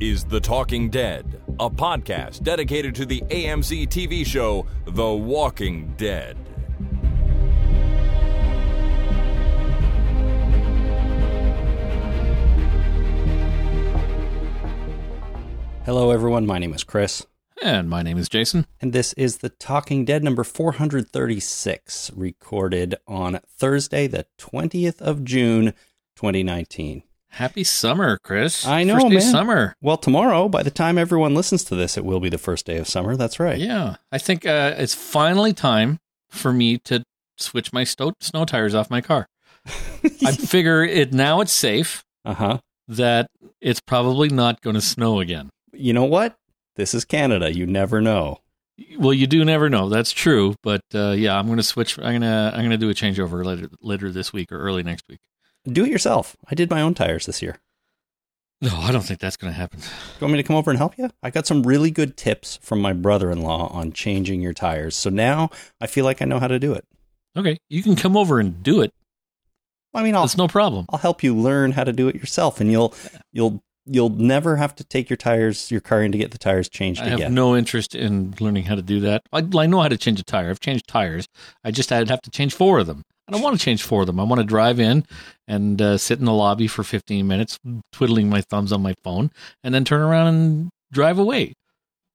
is The Talking Dead, a podcast dedicated to the AMC TV show The Walking Dead. Hello, everyone. My name is Chris, And my name is Jason. and this is The Talking Dead number 436, recorded on Thursday, the 20th of June, 2019. Happy summer, Chris. I know, First day of man. summer. Well, tomorrow, by the time everyone listens to this, it will be the first day of summer. That's right. Yeah. I think uh, it's finally time for me to switch my sto- snow tires off my car. I figure it now it's safe Uh huh. that it's probably not going to snow again. You know what? This is Canada. You never know. Well, you do never know. That's true, but uh, yeah, I'm going to switch. I'm going to I'm going to do a changeover later later this week or early next week. Do it yourself. I did my own tires this year. No, I don't think that's going to happen. Do you want me to come over and help you? I got some really good tips from my brother in law on changing your tires. So now I feel like I know how to do it. Okay, you can come over and do it. I mean, I'll That's no problem. I'll help you learn how to do it yourself, and you'll you'll you'll never have to take your tires, your car in to get the tires changed I have again. no interest in learning how to do that. I, I know how to change a tire. I've changed tires. I just I'd have to change four of them. I don't want to change four of them. I want to drive in and uh, sit in the lobby for 15 minutes, twiddling my thumbs on my phone, and then turn around and drive away.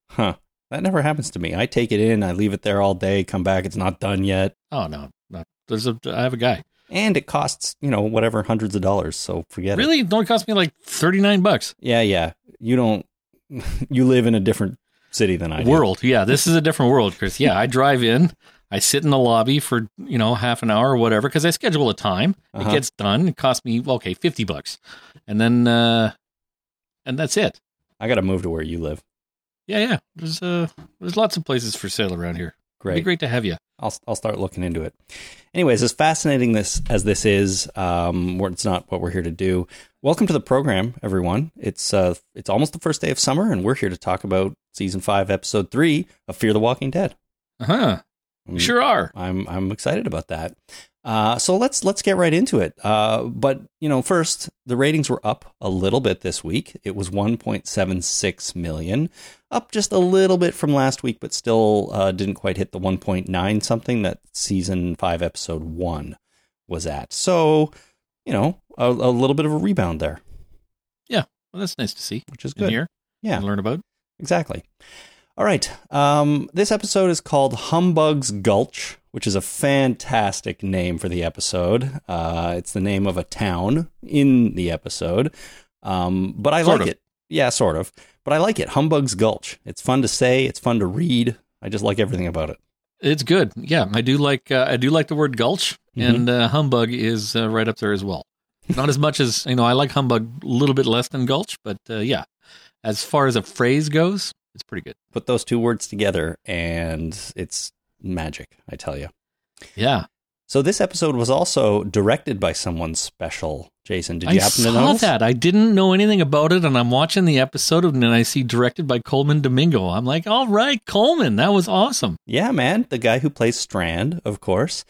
huh? That never happens to me. I take it in, I leave it there all day, come back, it's not done yet, Oh no, no. There's a I have a guy. and it costs you know whatever hundreds of dollars. So forget it. Really? Don't cost me like 39 bucks. Yeah, yeah. You don't. You live in a different city than I do. World. Yeah, this is a different world, Chris. Yeah, I drive in. I sit in the lobby for you know half an hour or whatever because I schedule a time. Uh-huh. It gets done. It costs me okay fifty bucks, and then uh, and that's it. I got to move to where you live. Yeah, yeah. There's uh, there's lots of places for sale around here. It'd be Great. great to have you. I'll I'll start looking into it. Anyways, as fascinating this as this is, um, it's not what we're here to do. Welcome to the program, everyone. It's uh, it's almost the first day of summer, and we're here to talk about season five, episode three of Fear the Walking Dead. Uh huh. Mm, Sure are. I'm I'm excited about that. Uh, so let's let's get right into it. Uh, but you know, first the ratings were up a little bit this week. It was 1.76 million, up just a little bit from last week, but still uh, didn't quite hit the 1.9 something that season five, episode one was at. So you know, a, a little bit of a rebound there, Yeah, Well, that's nice to see. which is good. here Yeah. and learn about. Exactly. All right. Um, this episode is called Humbug's Gulch, which is a fantastic name for the episode. Uh, it's the name of a town in the episode. Um, but I Sort like of. it. Yeah, sort of. But I like it. Humbug's Gulch. It's fun to say. It's fun to read. I just like everything about it. It's good. Yeah, I do like uh, I do like the word gulch, Mhm. and uh, humbug is uh, right up there as well. Not as much as you know. I like humbug a little bit less than gulch, but uh, yeah, as far as a phrase goes, it's pretty good. Put those two words together, and it's magic, I tell you. Yeah, So this episode was also directed by someone special. Jason, did I you happen saw to notice? that. I didn't know anything about it, and I'm watching the episode, and then I see directed by Colman Domingo. I'm like, all right, Colman, that was awesome. Yeah, man. The guy who plays Strand, of course.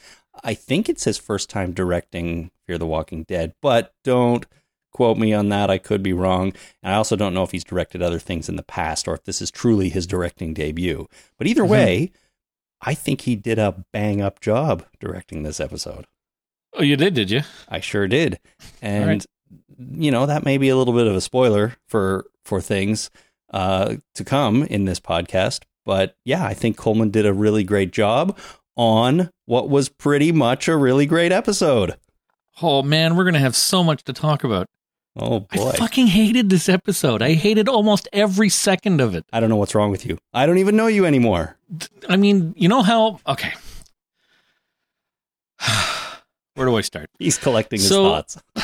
I think it's his first time directing Fear the Walking Dead, but don't quote me on that. I could be wrong. And I also don't know if he's directed other things in the past or if this is truly his directing debut. But either Mhm. way, I think he did a bang up job directing this episode. Oh, you did, did you? I sure did. And right. you know, that may be a little bit of a spoiler for for things uh to come in this podcast, but yeah, I think Colman did a really great job on what was pretty much a really great episode. Oh man, we're gonna have so much to talk about. Oh boy. I fucking hated this episode. I hated almost every second of it. I don't know what's wrong with you. I don't even know you anymore. I mean, you know how? Okay. Where do I start? He's collecting his So- thoughts.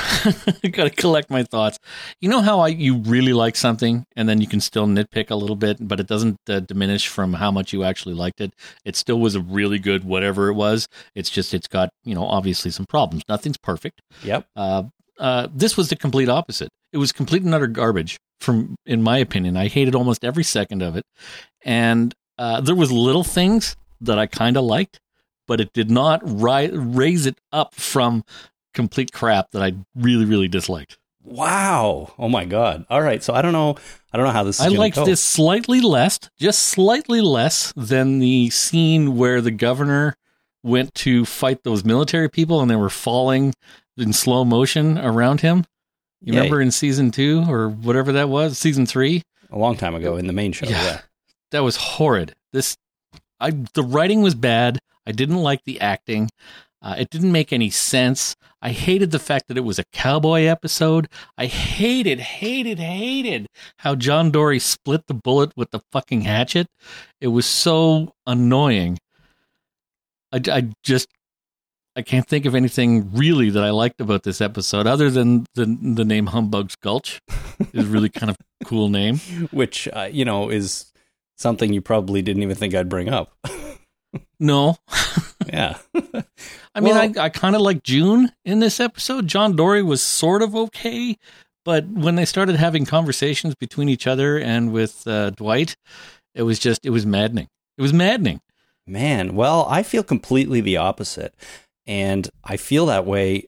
I gotta collect my thoughts. You know how I you really like something, and then you can still nitpick a little bit, but it doesn't uh, diminish from how much you actually liked it. It still was a really good whatever it was. It's just it's got you know obviously some problems. Nothing's perfect. Yep. Uh, uh, this was the complete opposite. It was complete and utter garbage, from in my opinion. I hated almost every second of it, and uh, there was little things that I kind of liked, but it did not ri- raise it up from complete crap that I really, really disliked. Wow. Oh my god. All right. So I don't know I don't know how this is I liked go. this slightly less, just slightly less than the scene where the governor went to fight those military people and they were falling in slow motion around him. You Yeah. remember in season two or whatever that was, season three? a long time ago in the main show. Yeah. Yeah. That was horrid. This, I the writing was bad. I didn't like the acting. Uh, it didn't make any sense. I hated the fact that it was a cowboy episode. I hated, hated, hated how John Dorie split the bullet with the fucking hatchet. It was so annoying. I, I just I can't think of anything really that I liked about this episode other than the the name Humbug's Gulch is really kind of cool name. Which uh, you know is something you probably didn't even think I'd bring up. No, yeah. I mean, Well- I, I kind of like June in this episode. John Dorie was sort of okay, but when they started having conversations between each other and with uh, Dwight, it was just, it was maddening. It was maddening. Man, well, I feel completely the opposite. And I feel that way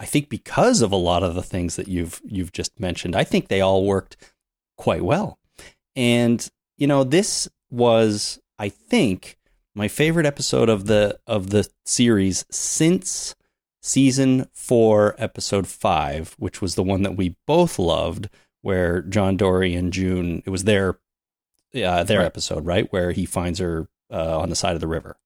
I think because of a lot of the things that you've you've just mentioned. I think they all worked quite well. And you know, this was I think my favorite episode of the of the series since season 4 episode 5, which was the one that we both loved where John Dorie and June it was their uh, their Right. episode, right? Where he finds her uh, on the side of the river.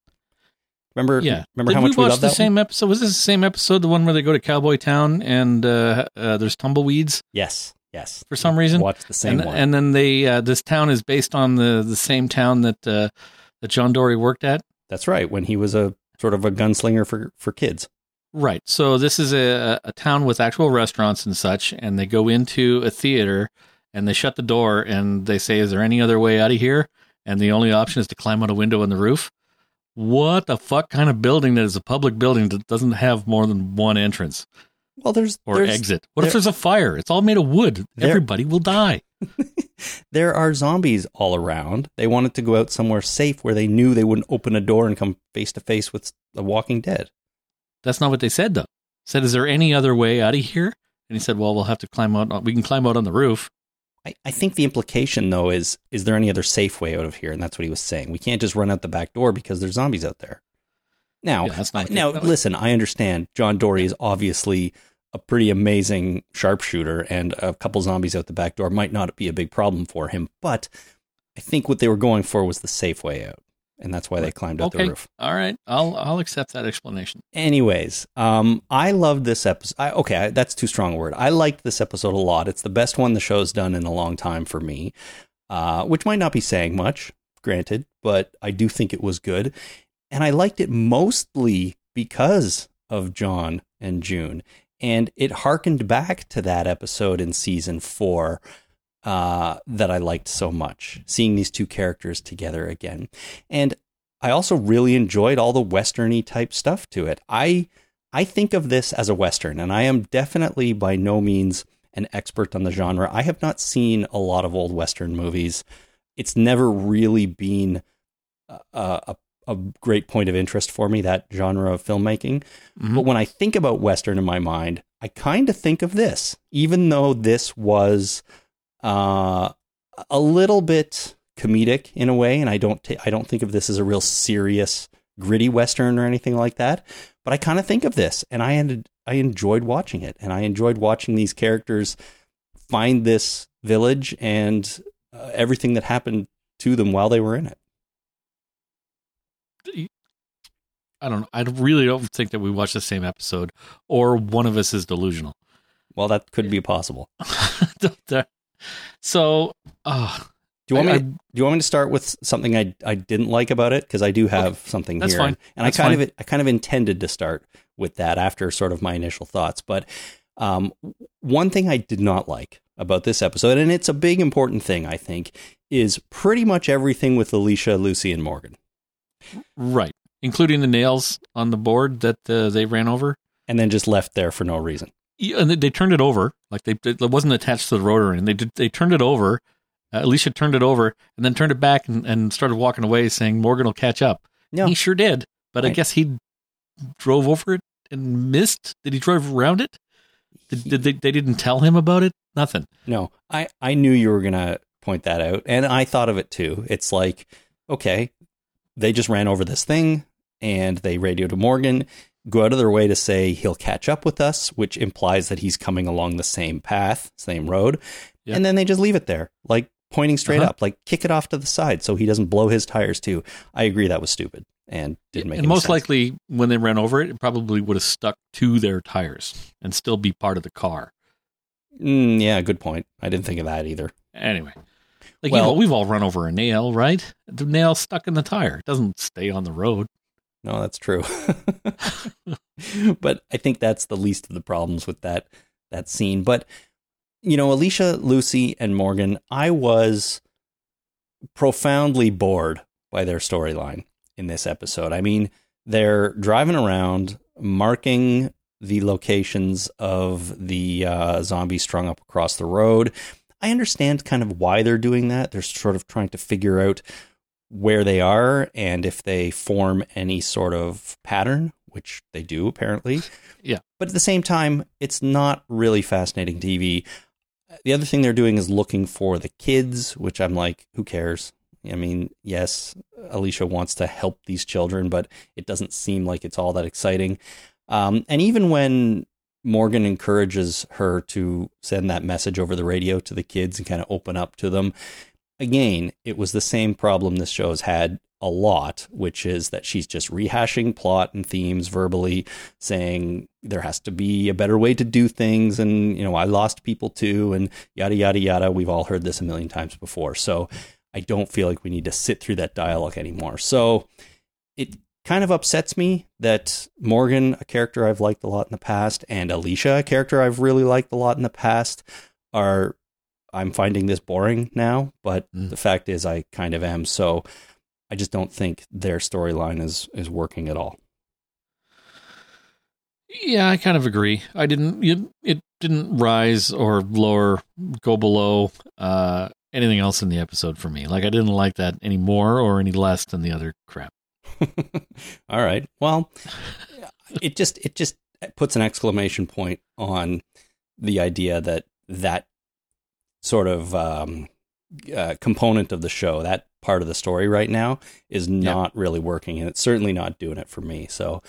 Remember? Yeah. Remember Did how we much we, watch loved the same episode? Was this the same episode, the one where they go to Cowboy Town and uh, uh, there's tumbleweeds Yes. Yes. for some reason? Watch the same and, one. and then they, uh, this town is based on the, the same town that, uh, that John Dorie worked at. That's right. When he was a sort of a gunslinger for for kids. Right. So this is a, a town with actual restaurants and such, and they go into a theater and they shut the door and they say, "Is there any other way out of here?" And the only option is to climb out a window on the roof. What the fuck kind of building that is a public building that doesn't have more than one entrance Well, there's or there's, exit? What if there's a fire? It's all made of wood. There- Everybody will die. there are zombies all around. They wanted to go out somewhere safe where they knew they wouldn't open a door and come face to face with the Walking Dead. That's not what they said though. Said, "Is there any other way out of here?" And he said, "Well, we'll have to climb out. We can climb out on the roof." I, I think the implication though is is there any other safe way out of here? And that's what he was saying. We can't just run out the back door because there's zombies out there. Now, Yeah, that's not now listen. I understand. John Dorie is obviously a pretty amazing sharpshooter, and a couple zombies out the back door might not be a big problem for him. But I think what they were going for was the safe way out, and that's why they climbed Okay. the roof. All right. I'll I'll accept that explanation. Anyways, um, I loved this episode. I, okay, I, that's too strong a word. I liked this episode a lot. It's the best one the show's done in a long time for me, uh, which might not be saying much, granted, but I do think it was good. And I liked it mostly because of John and June. And it harkened back to that episode in season four uh, that I liked so much, seeing these two characters together again. And I also really enjoyed all the westerny type stuff to it. I I think of this as a western, and I am definitely by no means an expert on the genre. I have not seen a lot of old western movies. It's never really been a, a, a great point of interest for me that genre of filmmaking. Mhm. But when I think about western in my mind, I kind of think of this, even though this was uh, a little bit comedic in a way, and I don't ta- I don't think of this as a real serious, gritty western or anything like that. But I kind of think of this, and I ended I enjoyed watching it, and I enjoyed watching these characters find this village and uh, everything that happened to them while they were in it. I don't know. I really don't think that we watched the same episode, or one of us is delusional. Well, that could be possible. so, uh, Do you want I- me? To, do you want me to start with something I I didn't like about it? Because I do have something that's here, fine. and That's I kind fine. of I kind of intended to start with that after sort of my initial thoughts. But um, one thing I did not like about this episode, and it's a big important thing, I think, is pretty much everything with Alicia, Lucy, and Morgan, right, including the nails on the board that uh, they ran over. and then just left there for no reason. Yeah, and they, they turned it over, like they it wasn't attached to the rotor, and they did, they turned it over. Uh, Alicia turned it over and then turned it back and, and started walking away, saying Morgan will catch up. No, He sure did, but I guess he drove over it and missed. Did he drive around it? Did, did they, they didn't tell him about it? Nothing. No, I, I knew you were going to point that out. And I thought of it too. It's like, okay, they just ran over this thing and they radioed to Morgan, go out of their way to say he'll catch up with us, which implies that he's coming along the same path, same road. Yeah. And then they just leave it there, like pointing straight Uh-huh. up, like kick it off to the side so he doesn't blow his tires too. I agree that was stupid and didn't make and most sense. likely, when they ran over it, it probably would have stuck to their tires and still be part of the car. Mm, yeah, good point. I didn't think of that either. Anyway, like Well- you know, we've all run over a nail, right? The nail stuck in the tire. It doesn't stay on the road. No, that's true. but I think that's the least of the problems with that that scene. But you know, Alicia, Lucy, and Morgan, I was profoundly bored by their storyline in this episode. I mean, they're driving around marking the locations of the uh, zombies strung up across the road. I understand kind of why they're doing that. They're sort of trying to figure out where they are and if they form any sort of pattern, which they do apparently. Yeah. But at the same time, it's not really fascinating TV. The other thing they're doing is looking for the kids, which I'm like, who cares? I mean, yes, Alicia wants to help these children, but it doesn't seem like it's all that exciting. Um, and even when Morgan encourages her to send that message over the radio to the kids and kind of open up to them, again, it was the same problem this show has had a lot, which is that she's just rehashing plot and themes verbally, saying there has to be a better way to do things. And, you know, I lost people too, and yada, yada, yada. We've all heard this a million times before. So I don't feel like we need to sit through that dialogue anymore. So it kind of upsets me that Morgan, a character I've liked a lot in the past, and Alicia, a character I've really liked a lot in the past, are I'm finding this boring now, but Mm. the fact is I kind of am. So I just don't think their storyline is is working at all. Yeah, I kind of agree. I didn't. It, it didn't rise or lower, go below uh, anything else in the episode for me. Like I didn't like that any more or any less than the other crap. all right. Well, it just it just puts an exclamation point on the idea that that sort of um, uh, component of the show, that part of the story right now, is not really working, and it's certainly not doing it for me. So.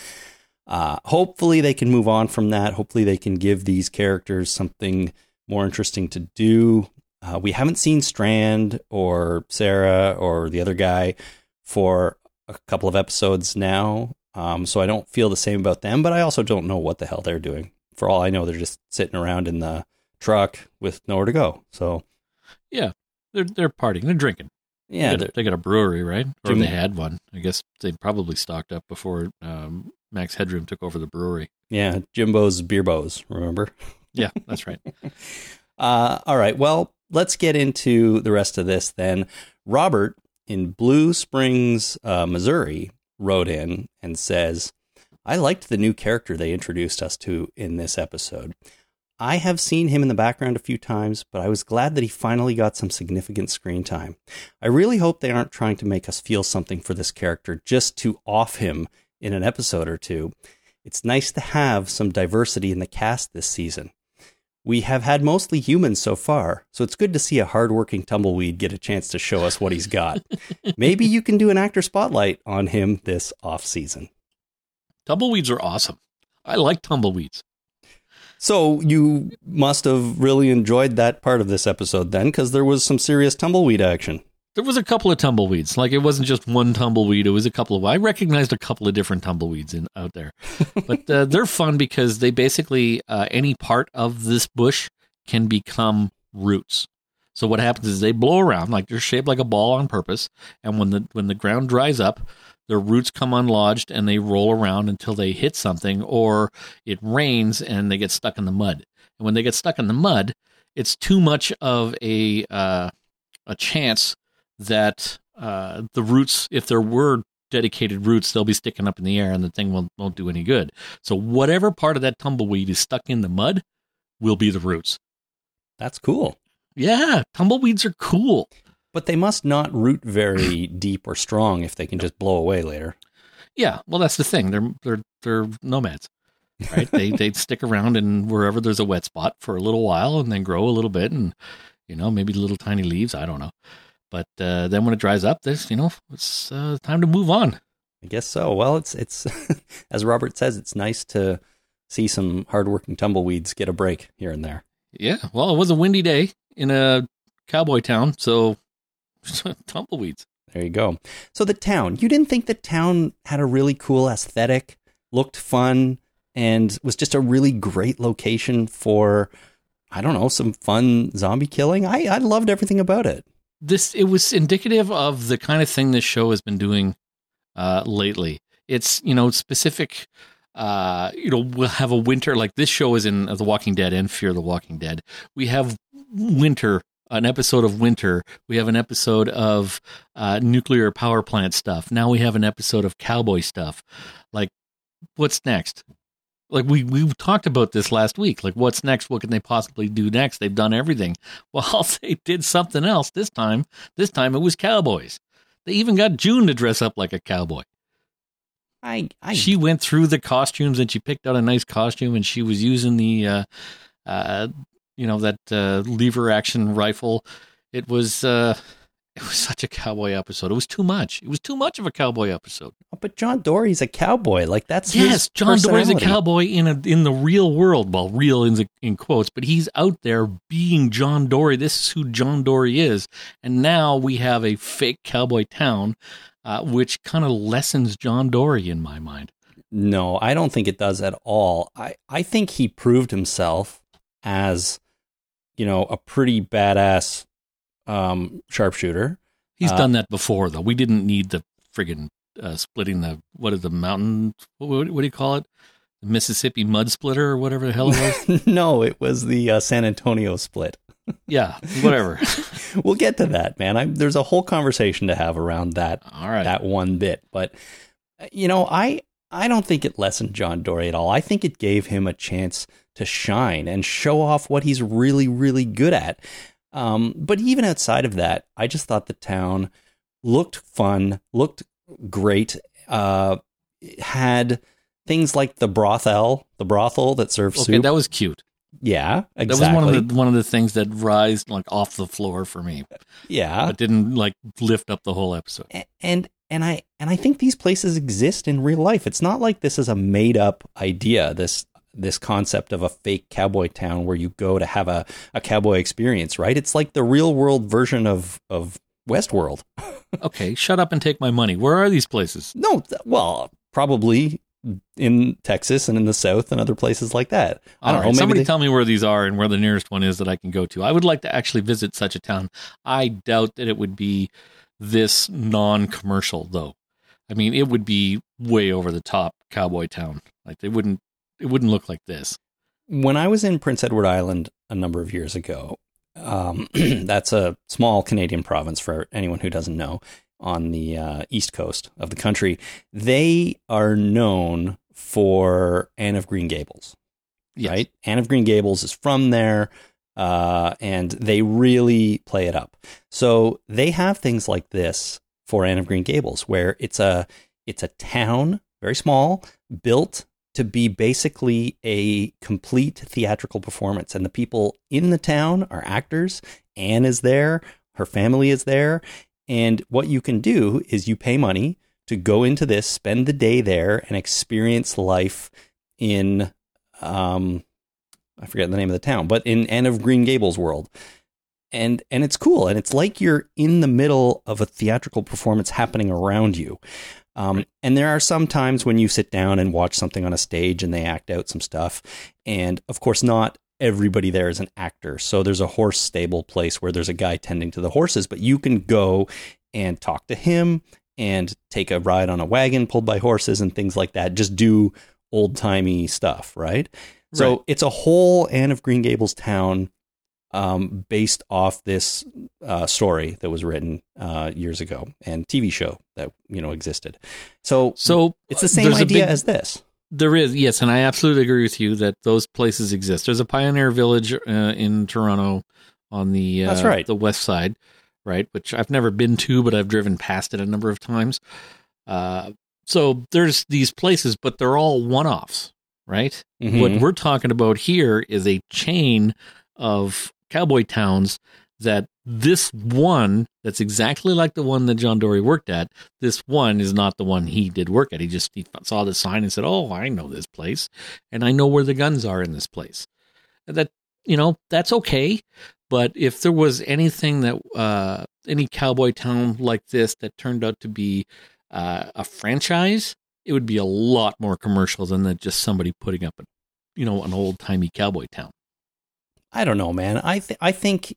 Uh, hopefully they can move on from that. Hopefully they can give these characters something more interesting to do. Uh, we haven't seen Strand or Sarah or the other guy for a couple of episodes now, um, so I don't feel the same about them. But I also don't know what the hell they're doing. For all I know, they're just sitting around in the truck with nowhere to go. So yeah, They're they're partying. They're drinking. yeah, they, they're- got, they got a brewery, right? Or Jim- they had one. I guess they probably stocked up before um, Max Headroom took over the brewery. yeah, Jimbo's beer bows. Remember? Yeah, that's right. Uh, all right. Well, let's get into the rest of this then. Robert in Blue Springs, uh, Missouri, wrote in and says, I liked the new character they introduced us to in this episode. I have seen him in the background a few times, but I was glad that he finally got some significant screen time. I really hope they aren't trying to make us feel something for this character just to off him in an episode or two. It's nice to have some diversity in the cast this season. We have had mostly humans so far, so it's good to see a hardworking tumbleweed get a chance to show us what he's got. Maybe you can do an actor spotlight on him this off season. Tumbleweeds are awesome. I like tumbleweeds. So you must have really enjoyed that part of this episode then, because there was some serious tumbleweed action. There was a couple of tumbleweeds. Like it wasn't just one tumbleweed. It was a couple of. I recognized a couple of different tumbleweeds in out there, but uh, they're fun because they basically uh, any part of this bush can become roots. So what happens is they blow around like they're shaped like a ball on purpose, and when the when the ground dries up, their roots come unlodged and they roll around until they hit something or it rains and they get stuck in the mud. And when they get stuck in the mud, it's too much of a uh, a chance that uh, the roots, if there were dedicated roots, they'll be sticking up in the air and the thing won't, won't do any good. So whatever part of that tumbleweed is stuck in the mud will be the roots. That's cool. Yeah, tumbleweeds are cool. But they must not root very deep or strong if they can just blow away later. Yeah, well, that's the thing. They're they're they're nomads. right? they they'd stick around and wherever there's a wet spot for a little while and then grow a little bit and you know maybe little tiny leaves. I don't know, but uh, then when it dries up, there's you know it's uh, time to move on. I guess so. Well, it's it's as Robert says, it's nice to see some hardworking tumbleweeds get a break here and there. Yeah, well, it was a windy day in a cowboy town, so tumbleweeds. There you go. So the town, you didn't think the town had a really cool aesthetic, looked fun, and was just a really great location for, I don't know, some fun zombie killing. I, I loved everything about it. This it was indicative of the kind of thing this show has been doing uh, lately. It's you know specific. Uh, you know, we'll have a winter like this show is in The Walking Dead and Fear the Walking Dead. We have winter an episode of winter. We have an episode of uh, nuclear power plant stuff. Now we have an episode of cowboy stuff. Like, what's next? Like we we talked about this last week. Like, what's next? What can they possibly do next? They've done everything. Well, they did something else this time. This time it was cowboys. They even got June to dress up like a cowboy. I, I she went through the costumes and she picked out a nice costume and she was using the uh, uh, you know that uh, lever action rifle. It was uh, it was such a cowboy episode. It was too much. It was too much of a cowboy episode. But John Dorie's a cowboy. Like that's yes, John Dorie's a cowboy in a in the real world. Well, real in the, in quotes, but he's out there being John Dorie. This is who John Dorie is, and now we have a fake cowboy town, uh, which kind of lessens John Dorie in my mind. No, I don't think it does at all. I I think he proved himself as you know, a pretty badass um, sharpshooter. He's uh, done that before, though. We didn't need the friggin' uh, splitting the what is the mountain? What, what, do you call it? The Mississippi mud splitter or whatever the hell it was. no, it was the uh, San Antonio split. yeah, whatever. we'll get to that, man. I, there's a whole conversation to have around that. All right. that one bit, but you know, I I don't think it lessened John Dorie at all. I think it gave him a chance to shine and show off what he's really, really good at. Um, but even outside of that, I just thought the town looked fun, looked great, uh, had things like the brothel, the brothel that serves okay, soup. that was cute. Yeah, exactly. That was one of the one of the things that rise like off the floor for me. Yeah, but didn't like lift up the whole episode. And and I and I think these places exist in real life. It's not like this is a made up idea. This this concept of a fake cowboy town where you go to have a, a cowboy experience, right? It's like the real world version of, of Westworld. okay, shut up and take my money. Where are these places? No, well, probably in Texas and in the South and other places like that. I don't right, know. Somebody they... tell me where these are and where the nearest one is that I can go to. I would like to actually visit such a town. I doubt that it would be this non-commercial though. I mean, it would be way over the top cowboy town. Like they wouldn't it wouldn't look like this. When I was in Prince Edward Island a number of years ago, um, that's a small Canadian province for anyone who doesn't know on the uh, east coast of the country. They are known for Anne of Green Gables, yes. right? Anne of Green Gables is from there, uh, and they really play it up. So they have things like this for Anne of Green Gables, where it's a it's a town, very small, built to be basically a complete theatrical performance. And the people in the town are actors. Anne is there, her family is there. And what you can do is you pay money to go into this, spend the day there, and experience life in, um, I forget the name of the town, but in Anne of Green Gables world. And and it's cool, and it's like you're in the middle of a theatrical performance happening around you. Um, and there are some times when you sit down and watch something on a stage and they act out some stuff. And of course, not everybody there is an actor. So there's a horse stable place where there's a guy tending to the horses, but you can go and talk to him and take a ride on a wagon pulled by horses and things like that. Just do old timey stuff, right? So it's a whole Anne of Green Gables town um, based off this uh, story that was written uh, years ago and TV show that you know existed. So, so it's the same idea big, as this. There is yes, and I absolutely agree with you that those places exist. There's a pioneer village uh, in Toronto on the that's uh, right the west side, right? Which I've never been to, but I've driven past it a number of times. Uh, so there's these places, but they're all one offs, right? Mhm. What we're talking about here is a chain of cowboy towns that this one that's exactly like the one that John Dorie worked at. This one is not the one he did work at. He just he saw the sign and said, "Oh, I know this place, and I know where the guns are in this place." And that you know that's okay, but if there was anything that uh, any cowboy town like this that turned out to be uh, a franchise, it would be a lot more commercial than just somebody putting up a you know an old timey cowboy town. I don't know, man. I th- I think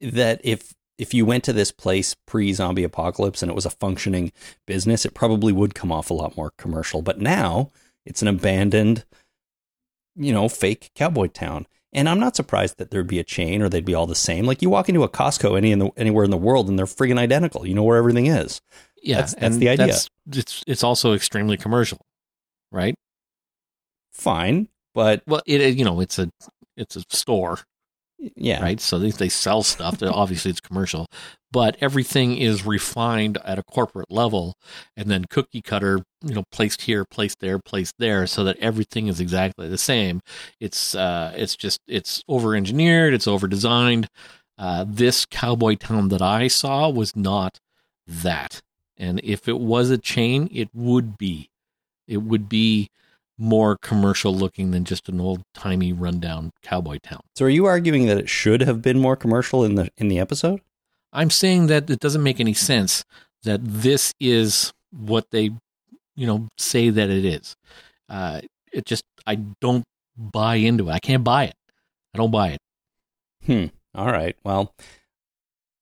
that if if you went to this place pre zombie apocalypse and it was a functioning business, it probably would come off a lot more commercial. But now it's an abandoned, you know, fake cowboy town. And I'm not surprised that there'd be a chain or they'd be all the same. Like you walk into a Costco any in the, anywhere in the world and they're friggin' identical. You know where everything is. Yeah, That's- that's the idea. it's it's also extremely commercial, right? Fine, but Well, it you know it's a it's a store, yeah, right? So they they sell stuff. obviously, it's commercial, but everything is refined at a corporate level, and then cookie cutter, you know, placed here, placed there, placed there, so that everything is exactly the same. It's uh, it's just it's over engineered, it's over designed. Uh, this cowboy town that I saw was not that, and if it was a chain, it would be, it would be more commercial looking than just an old timey rundown cowboy town. So are you arguing that it should have been more commercial in the in the episode? I'm saying that it doesn't make any sense that this is what they, you know, say that it is. Uh, it just I don't buy into it. I can't buy it. I don't buy it. Hmm. All right. Well,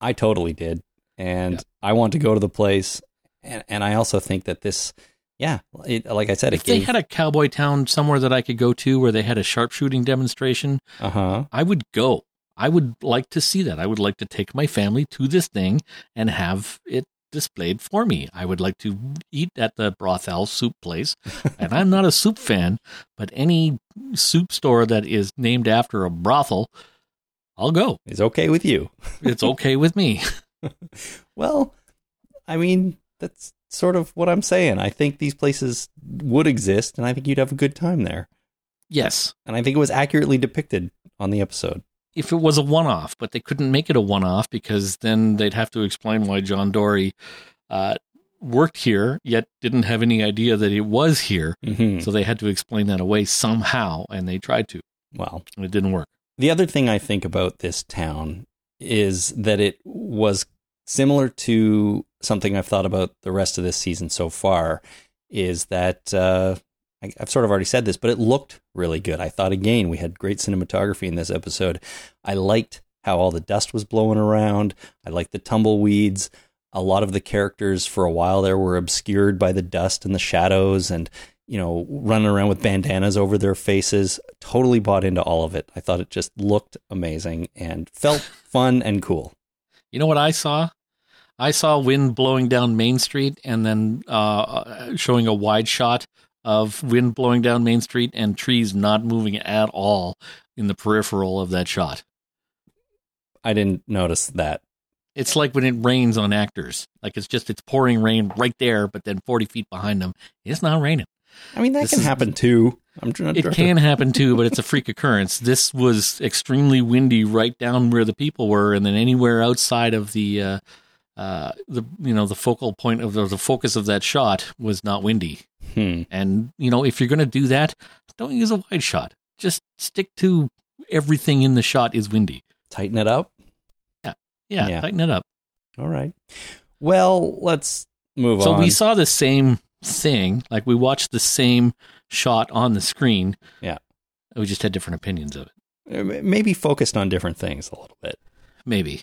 I totally did, and Yeah. I want to go to the place, and and I also think that this, yeah, it, like I said, If it they had a cowboy town somewhere that I could go to where they had a sharpshooting demonstration, Uh huh. I would go. I would like to see that. I would like to take my family to this thing and have it displayed for me. I would like to eat at the brothel soup place. and I'm not a soup fan, but any soup store that is named after a brothel, I'll go. Is okay with you? It's okay with me. Well, I mean, that's sort of what I'm saying. I think these places would exist, and I think you'd have a good time there. Yes, And I think it was accurately depicted on the episode. if it was a one off, but they couldn't make it a one off because then they'd have to explain why John Dorie uh, worked here, yet didn't have any idea that it was here. Mm-hmm. So they had to explain that away somehow, and they tried to, Well, and it didn't work. The other thing I think about this town is that it was similar to something I've thought about the rest of this season so far. Is that uh, I, I've sort of already said this, but it looked really good. I thought again we had great cinematography in this episode. I liked how all the dust was blowing around. I liked the tumbleweeds. A lot of the characters for a while there were obscured by the dust and the shadows, and you know, running around with bandanas over their faces. Totally bought into all of it. I thought it just looked amazing and felt fun and cool. You know what I saw? I saw wind blowing down Main Street and then uh, showing a wide shot of wind blowing down Main Street and trees not moving at all in the peripheral of that shot. I didn't notice that. It's like when it rains on actors. Like it's just it's pouring rain right there, but then forty feet behind them, it's not raining. I mean, that This can is- happen too. I'm trying It can happen too, but it's a freak occurrence. This was extremely windy right down where the people were, and then anywhere outside of the uh, uh, the you know the focal point of the, the focus of that shot was not windy. Hmm. And you know if you're going to do that, don't use a wide shot. Just stick to everything in the shot is windy. Tighten it up. Yeah, Yeah. tighten it up. All right. Well, let's move So on. So we saw the same thing, like we watched the same shot on the screen. Yeah. We just had different opinions of it. Uh, Maybe focused on different things a little bit. Maybe.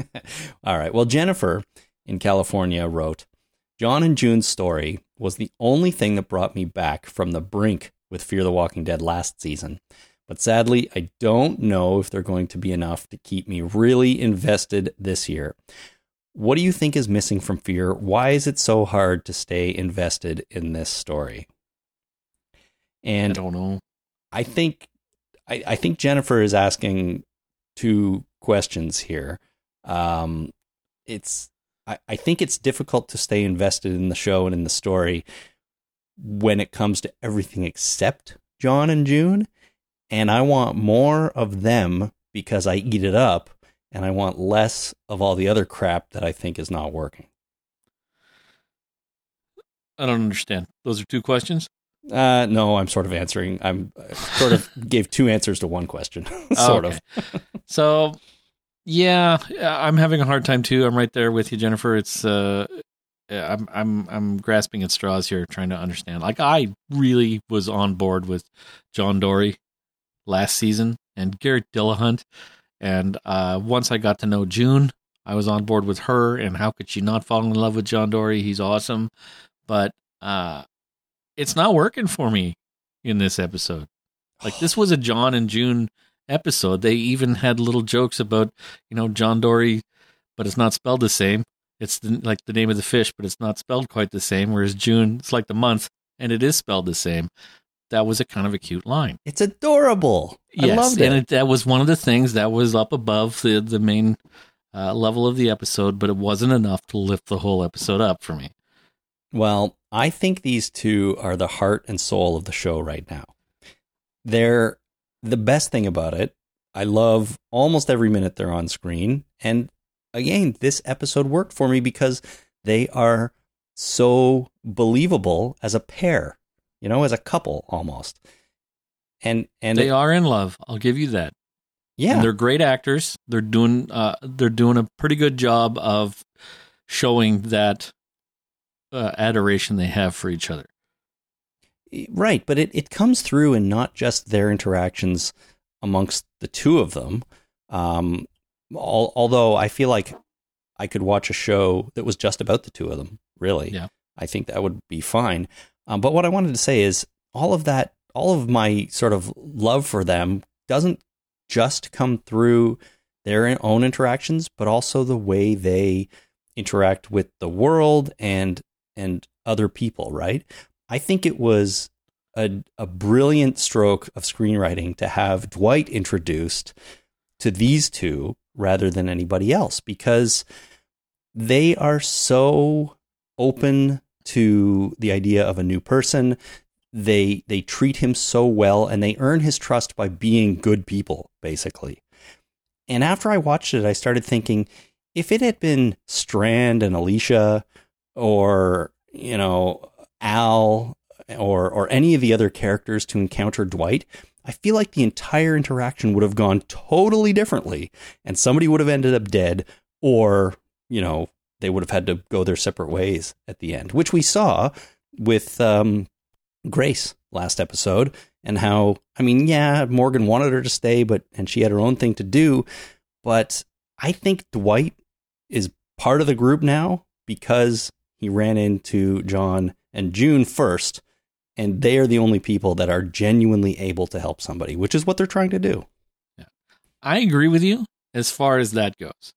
All right. Well, Jennifer in California wrote John and June's story was the only thing that brought me back from the brink with Fear the Walking Dead last season. But sadly, I don't know if they're going to be enough to keep me really invested this year. What do you think is missing from Fear? Why is it so hard to stay invested in this story? And I don't know. I think I, I think Jennifer is asking two questions here. Um, it's I, I think it's difficult to stay invested in the show and in the story when it comes to everything except John and June, and I want more of them because I eat it up, and I want less of all the other crap that I think is not working. I don't understand. Those are two questions. Uh, no, I'm sort of answering. I'm I sort of gave two answers to one question, sort of. So, yeah, I'm having a hard time too. I'm right there with you, Jennifer. It's uh, I'm I'm I'm grasping at straws here, trying to understand. Like I really was on board with John Dorie last season and Garrett Dillahunt, and uh, once I got to know June, I was on board with her. And how could she not fall in love with John Dorie? He's awesome, but uh, it's not working for me in this episode. Like this was a John and June episode. They even had little jokes about, you know, John Dorie, but it's not spelled the same. It's the, like the name of the fish, but it's not spelled quite the same. Whereas June, it's like the month, and it is spelled the same. That was a kind of a cute line. It's adorable. I yes, loved it. and it, that was one of the things that was up above the the main uh, level of the episode, but it wasn't enough to lift the whole episode up for me. Well, I think these two are the heart and soul of the show right now. They're the best thing about it. I love almost every minute they're on screen. And again, this episode worked for me because they are so believable as a pair, you know, as a couple almost. And and they it- are in love. I'll give you that. yeah, And they're great actors. They're doing uh, they're doing a pretty good job of showing that uh, adoration they have for each other. Right, but it, it comes through in not just their interactions amongst the two of them. Um, al- although I feel like I could watch a show that was just about the two of them, really. Yeah. I think that would be fine. Um, but what I wanted to say is all of that, all of my sort of love for them doesn't just come through their own interactions, but also the way they interact with the world and and other people, right? I think it was a, a brilliant stroke of screenwriting to have Dwight introduced to these two rather than anybody else because they are so open to the idea of a new person. They they treat him so well and they earn his trust by being good people, basically. And after I watched it, I started thinking if it had been Strand and Alicia or, you know, Al or or any of the other characters to encounter Dwight, I feel like the entire interaction would have gone totally differently and somebody would have ended up dead or, you know, they would have had to go their separate ways at the end, which we saw with um, Grace last episode and how I mean, yeah, Morgan wanted her to stay, but and she had her own thing to do, but I think Dwight is part of the group now because he ran into John and June first, and they are the only people that are genuinely able to help somebody, which is what they're trying to do. Yeah. I agree with you as far as that goes.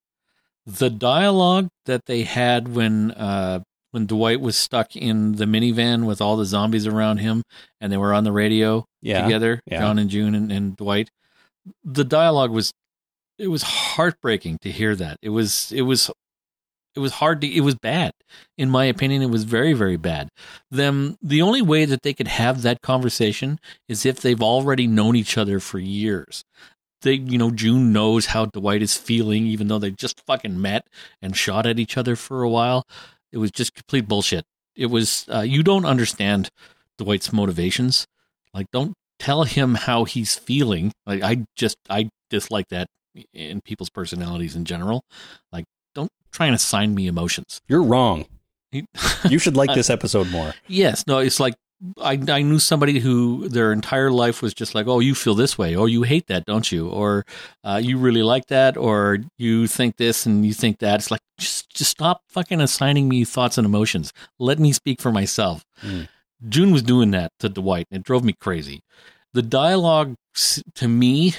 The dialogue that they had when uh, when Dwight was stuck in the minivan with all the zombies around him, and they were on the radio Yeah. together, yeah. John and June and, and Dwight. The dialogue was it was heartbreaking to hear that. It was it was it was hard to it was bad. In my opinion, it was very, very bad. Them the only way that they could have that conversation is if they've already known each other for years. They you know, June knows how Dwight is feeling, even though they just fucking met and shot at each other for a while. It was just complete bullshit. It was uh, you don't understand Dwight's motivations. Like, don't tell him how he's feeling. Like, I just I dislike that in people's personalities in general. Like, don't try and assign me emotions. You're wrong. You should like this episode more. yes, no, it's like I I knew somebody who their entire life was just like, oh, you feel this way, or you hate that, don't you, or uh, you really like that, or you think this and you think that. It's like just just stop fucking assigning me thoughts and emotions. Let me speak for myself. Mm. June was doing that to Dwight, and it drove me crazy. The dialogue to me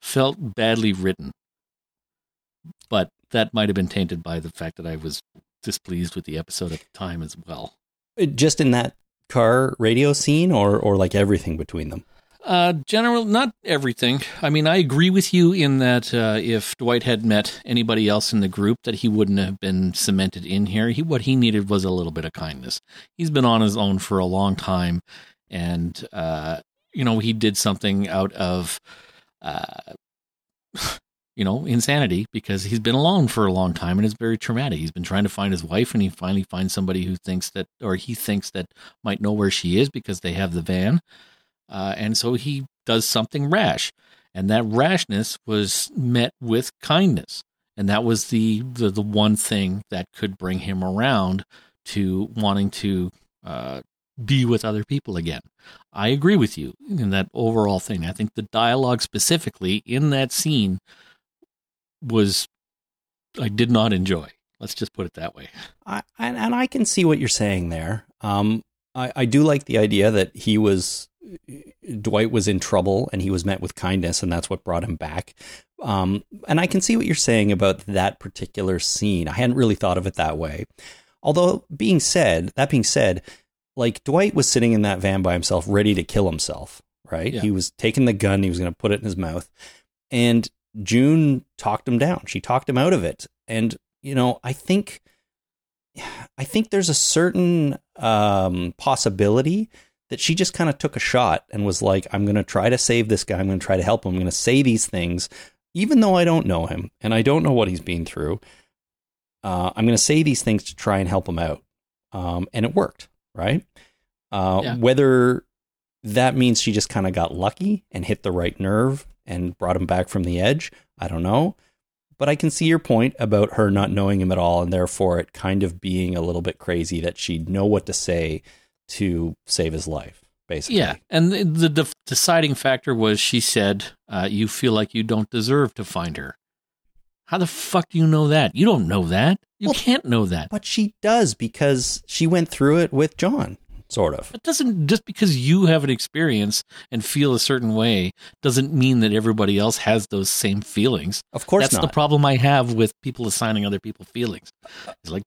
felt badly written, but that might have been tainted by the fact that I was displeased with the episode at the time as well. Uh, Just in that car radio scene or or like everything between them. Uh, general, not everything. I mean, I agree with you in that uh, if Dwight had met anybody else in the group, that he wouldn't have been cemented in here. He what he needed was a little bit of kindness. He's been on his own for a long time, and uh, you know, he did something out of, uh, you know, insanity because he's been alone for a long time and it's very traumatic. He's been trying to find his wife and he finally finds somebody who thinks that, or he thinks that might know where she is because they have the van. Uh, and so he does something rash. And that rashness was met with kindness. And that was the, the, the one thing that could bring him around to wanting to uh, be with other people again. I agree with you in that overall thing. I think the dialogue specifically in that scene was I did not enjoy. Let's just put it that way. I, and, and I can see what you're saying there. Um, I, I do like the idea that he was Dwight was in trouble and he was met with kindness, and that's what brought him back. Um, and I can see what you're saying about that particular scene. I hadn't really thought of it that way. Although, being said, that being said, like Dwight was sitting in that van by himself, ready to kill himself. Right? Yeah. He was taking the gun, he was going to put it in his mouth, and June talked him down. She talked him out of it. And, you know, I think I think there's a certain um, possibility that she just kind of took a shot and was like, I'm going to try to save this guy. I'm going to try to help him. I'm going to say these things, even though I don't know him and I don't know what he's been through. Uh, I'm going to say these things to try and help him out. Um, and it worked, right? Uh, yeah. Whether that means she just kind of got lucky and hit the right nerve and brought him back from the edge. I don't know. But I can see your point about her not knowing him at all and therefore it kind of being a little bit crazy that she'd know what to say to save his life, basically. Yeah. And the, the deciding factor was she said, uh, You feel like you don't deserve to find her. How the fuck do you know that? You don't know that. You well, can't know that. But she does because she went through it with John sort of. It doesn't just because you have an experience and feel a certain way doesn't mean that everybody else has those same feelings. Of course, that's not. the problem I have with people assigning other people feelings. It's like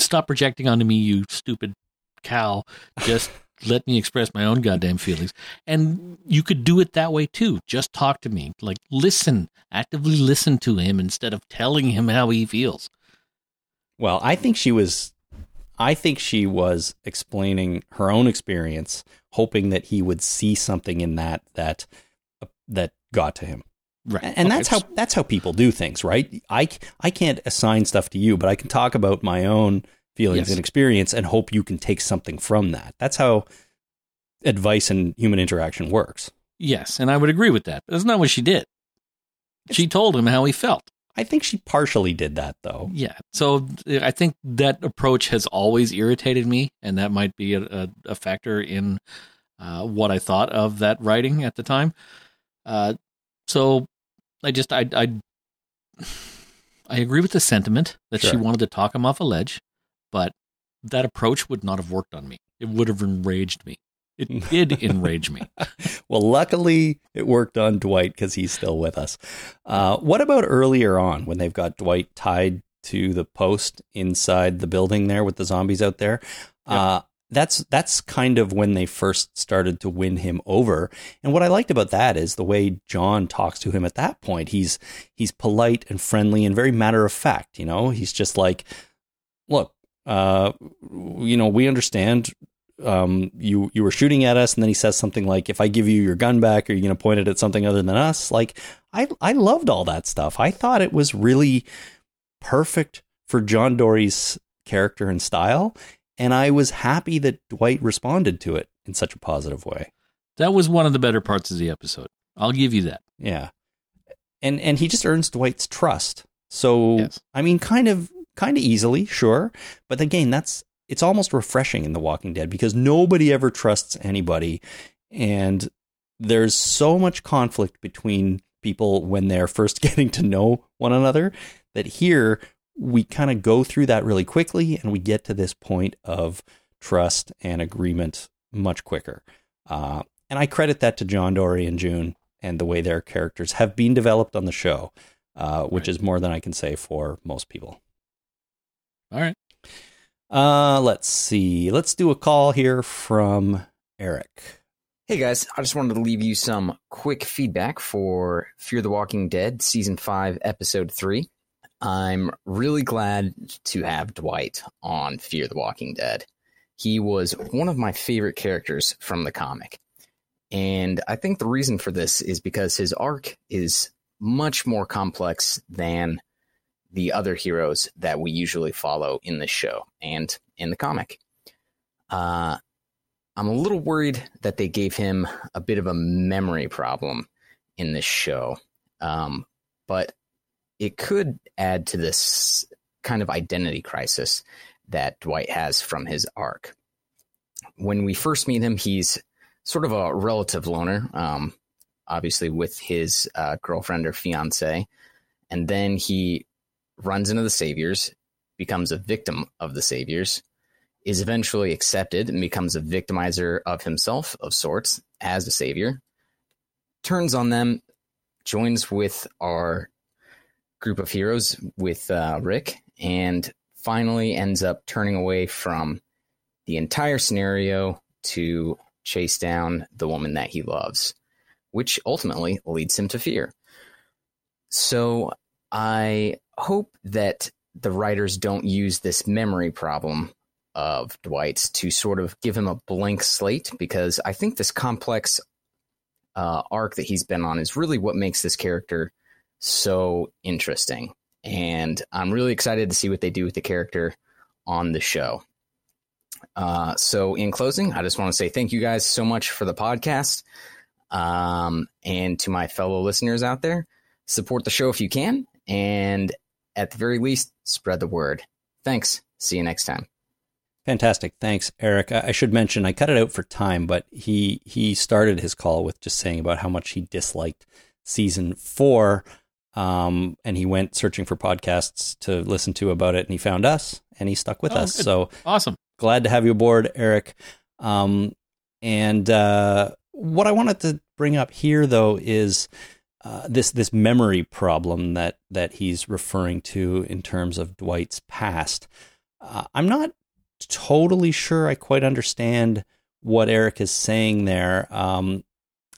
stop projecting onto me, you stupid cow. Just let me express my own goddamn feelings. And you could do it that way too. Just talk to me. Like listen, actively listen to him instead of telling him how he feels. Well, I think she was I think she was explaining her own experience, hoping that he would see something in that that uh, that got to him. Right. And okay. that's how that's how people do things, right? I I can't assign stuff to you, but I can talk about my own feelings yes. and experience and hope you can take something from that. That's how advice and human interaction works. Yes, and I would agree with that. But that's not what she did. She told him how he felt. I think she partially did that though. Yeah. So I think that approach has always irritated me, and that might be a, a, a factor in uh, what I thought of that writing at the time. Uh, so I just I I I agree with the sentiment that sure. she wanted to talk him off a ledge, but that approach would not have worked on me. It would have enraged me. It did enrage me. well, luckily it worked on Dwight because he's still with us. Uh, what about earlier on when they've got Dwight tied to the post inside the building there with the zombies out there? Yep. Uh, that's that's kind of when they first started to win him over. And what I liked about that is the way John talks to him at that point. He's he's polite and friendly and very matter of fact. You know, he's just like, look, uh, you know, we understand um, you you were shooting at us, and then he says something like, "If I give you your gun back, are you going to point it at something other than us?" Like, I I loved all that stuff. I thought it was really perfect for John Dorie's character and style, and I was happy that Dwight responded to it in such a positive way. That was one of the better parts of the episode. I'll give you that. Yeah, and and he just earns Dwight's trust. So yes. I mean, kind of kind of easily, sure, but again, that's it's almost refreshing in The Walking Dead because nobody ever trusts anybody. And there's so much conflict between people when they're first getting to know one another that here we kind of go through that really quickly and we get to this point of trust and agreement much quicker. Uh, and I credit that to John Dorie and June and the way their characters have been developed on the show, uh, which right. is more than I can say for most people. All right. Uh, let's see. Let's do a call here from Eric. Hey guys, I just wanted to leave you some quick feedback for Fear the Walking Dead Season 5, Episode 3. I'm really glad to have Dwight on Fear the Walking Dead. He was one of my favorite characters from the comic. And I think the reason for this is because his arc is much more complex than the other heroes that we usually follow in the show and in the comic. Uh, I'm a little worried that they gave him a bit of a memory problem in this show, um, but it could add to this kind of identity crisis that Dwight has from his arc. When we first meet him, he's sort of a relative loner, um, obviously with his uh, girlfriend or fiance, and then he runs into the Saviors, becomes a victim of the Saviors, is eventually accepted and becomes a victimizer of himself of sorts as a savior, turns on them, joins with our group of heroes with uh, Rick, and finally ends up turning away from the entire scenario to chase down the woman that he loves, which ultimately leads him to fear. So I hope that the writers don't use this memory problem of Dwight's to sort of give him a blank slate because I think this complex uh, arc that he's been on is really what makes this character so interesting. And I'm really excited to see what they do with the character on the show. Uh, so, in closing, I just want to say thank you guys so much for the podcast. Um, and to my fellow listeners out there, support the show if you can. And at the very least, spread the word. Thanks. See you next time. Fantastic. Thanks, Eric. I should mention I cut it out for time, but he he started his call with just saying about how much he disliked season four. Um, and he went searching for podcasts to listen to about it, and he found us, and he stuck with Oh, us. good. So Awesome. glad to have you aboard, Eric. Um, and uh, what I wanted to bring up here, though, is uh, this this memory problem that that he's referring to in terms of Dwight's past. Uh, I'm not totally sure I quite understand what Eric is saying there. Um,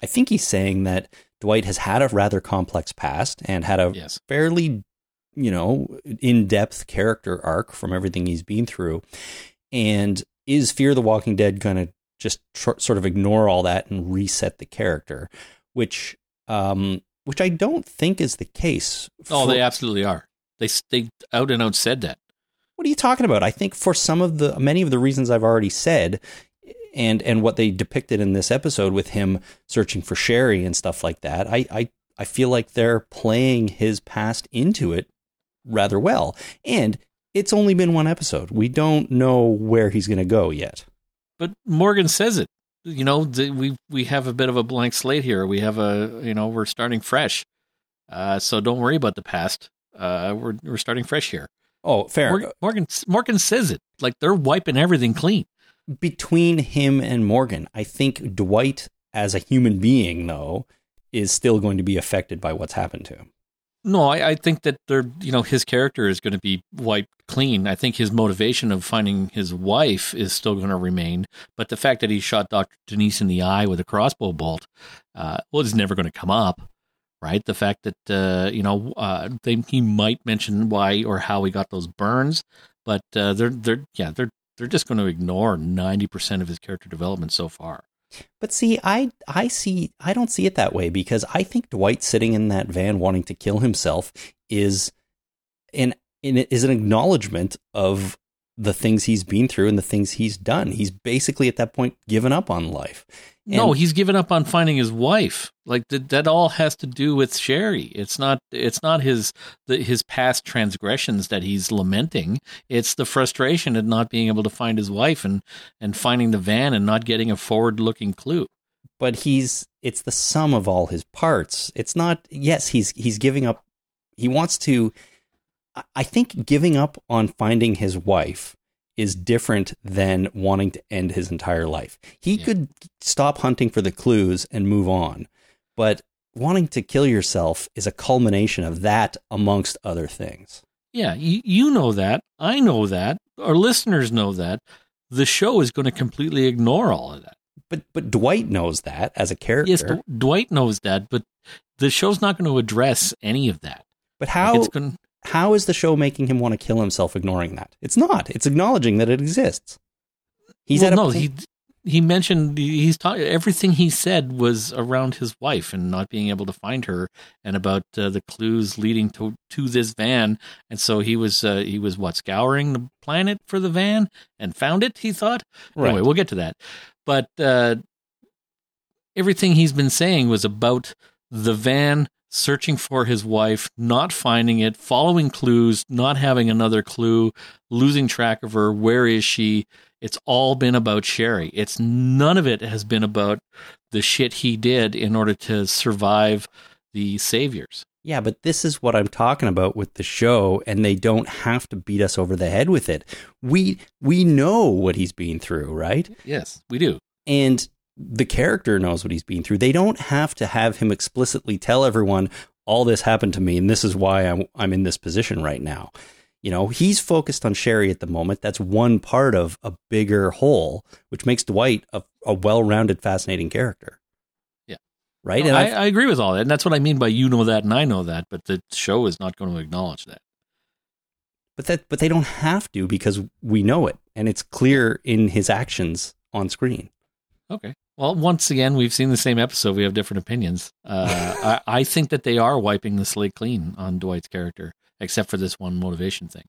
I think he's saying that Dwight has had a rather complex past and had a Yes. fairly, you know, in depth character arc from everything he's been through. And is Fear the Walking Dead going to just tr- sort of ignore all that and reset the character? Which, um, which I don't think is the case. Oh, they absolutely are. They they out and out said that. what are you talking about? I think for some of the many of the reasons I've already said, and and what they depicted in this episode with him searching for Sherry and stuff like that, I I, I feel like they're playing his past into it rather well. And it's only been one episode. We don't know where he's going to go yet. But Morgan says it. You know, the, we we have a bit of a blank slate here. We have a you know we're starting fresh. Uh, so don't worry about the past. Uh, we're we're starting fresh here. Oh, fair. Morgan, Morgan Morgan says it like they're wiping everything clean. Between him and Morgan, I think Dwight as a human being though is still going to be affected by what's happened to him. No, I, I think that they're you know his character is going to be wiped clean. I think his motivation of finding his wife is still going to remain, but the fact that he shot Doctor Denise in the eye with a crossbow bolt, uh, well, is never going to come up, right? The fact that uh, you know uh, they, he might mention why or how he got those burns, but uh, they're they're yeah they're they're just going to ignore ninety percent of his character development so far. But see, I I see I don't see it that way because I think Dwight sitting in that van wanting to kill himself is an, an is an acknowledgement of the things he's been through and the things he's done. He's basically at that point given up on life. no, he's given up on finding his wife. Like that, that all has to do with Sherry. It's not. It's not his the, his past transgressions that he's lamenting. It's the frustration at not being able to find his wife and and finding the van and not getting a forward looking clue. but he's it's the sum of all his parts. It's not yes, he's he's giving up he wants to I- think giving up on finding his wife is different than wanting to end his entire life. He Yeah. could stop hunting for the clues and move on, but wanting to kill yourself is a culmination of that amongst other things. Yeah, you, you know that. I know that. Our listeners know that. The show is going to completely ignore all of that. But but Dwight knows that as a character. Yes, D- Dwight knows that, but the show's not going to address any of that. but Like, how going how is the show making him want to kill himself ignoring that? It's not. It's acknowledging that it exists. He's well, at a no, he he mentioned he's ta- everything he said was around his wife and not being able to find her and about uh, the clues leading to to this van and so he was uh, he was what scouring the planet for the van and found it he thought Right. anyway we'll get to that but uh, everything he's been saying was about the van searching for his wife not finding it following clues not having another clue losing track of her where is she it's all been about Sherry. It's none of it has been about the shit he did in order to survive the saviors. Yeah, but this is what I'm talking about with the show, and they don't have to beat us over the head with it. We we know what he's been through, right? Yes, we do. And the character knows what he's been through. They don't have to have him explicitly tell everyone all this happened to me, and this is why I'm I'm in this position right now. You know, he's focused on Sherry at the moment. That's one part of a bigger whole, which makes Dwight a, a well-rounded, fascinating character. Yeah. Right. No, and I, I agree with all that, and that's what I mean by you know that and I know that, but the show is not going to acknowledge that. But that but they don't have to because we know it and it's clear in his actions on screen. Okay. Well, once again, we've seen the same episode. We have different opinions. Uh, I, I think that they are wiping the slate clean on Dwight's character, except for this one motivation thing.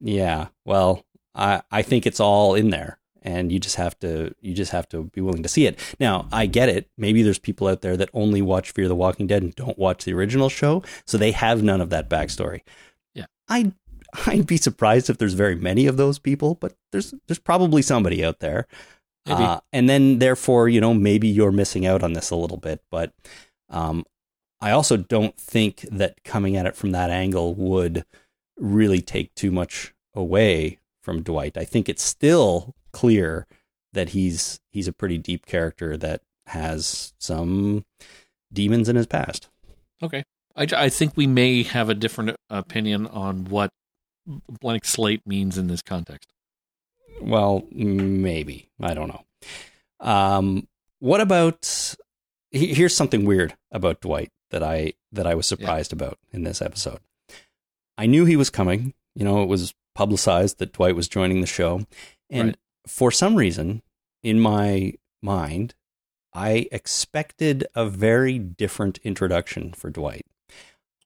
Yeah. Well, I I think it's all in there and you just have to you just have to be willing to see it. Now, I get it. Maybe there's people out there that only watch Fear the Walking Dead and don't watch the original show, so they have none of that backstory. Yeah. I I'd be surprised if there's very many of those people, but there's there's probably somebody out there. Uh, and then therefore, you know, maybe you're missing out on this a little bit, but um I also don't think that coming at it from that angle would really take too much away from Dwight. I think it's still clear that he's he's a pretty deep character that has some demons in his past. Okay. I, I think we may have a different opinion on what blank slate means in this context. Well, maybe. I don't know. Um what about here's something weird about Dwight that I that I was surprised about in this episode. I knew he was coming. You know, it was publicized that Dwight was joining the show. And Right. for some reason, in my mind, I expected a very different introduction for Dwight.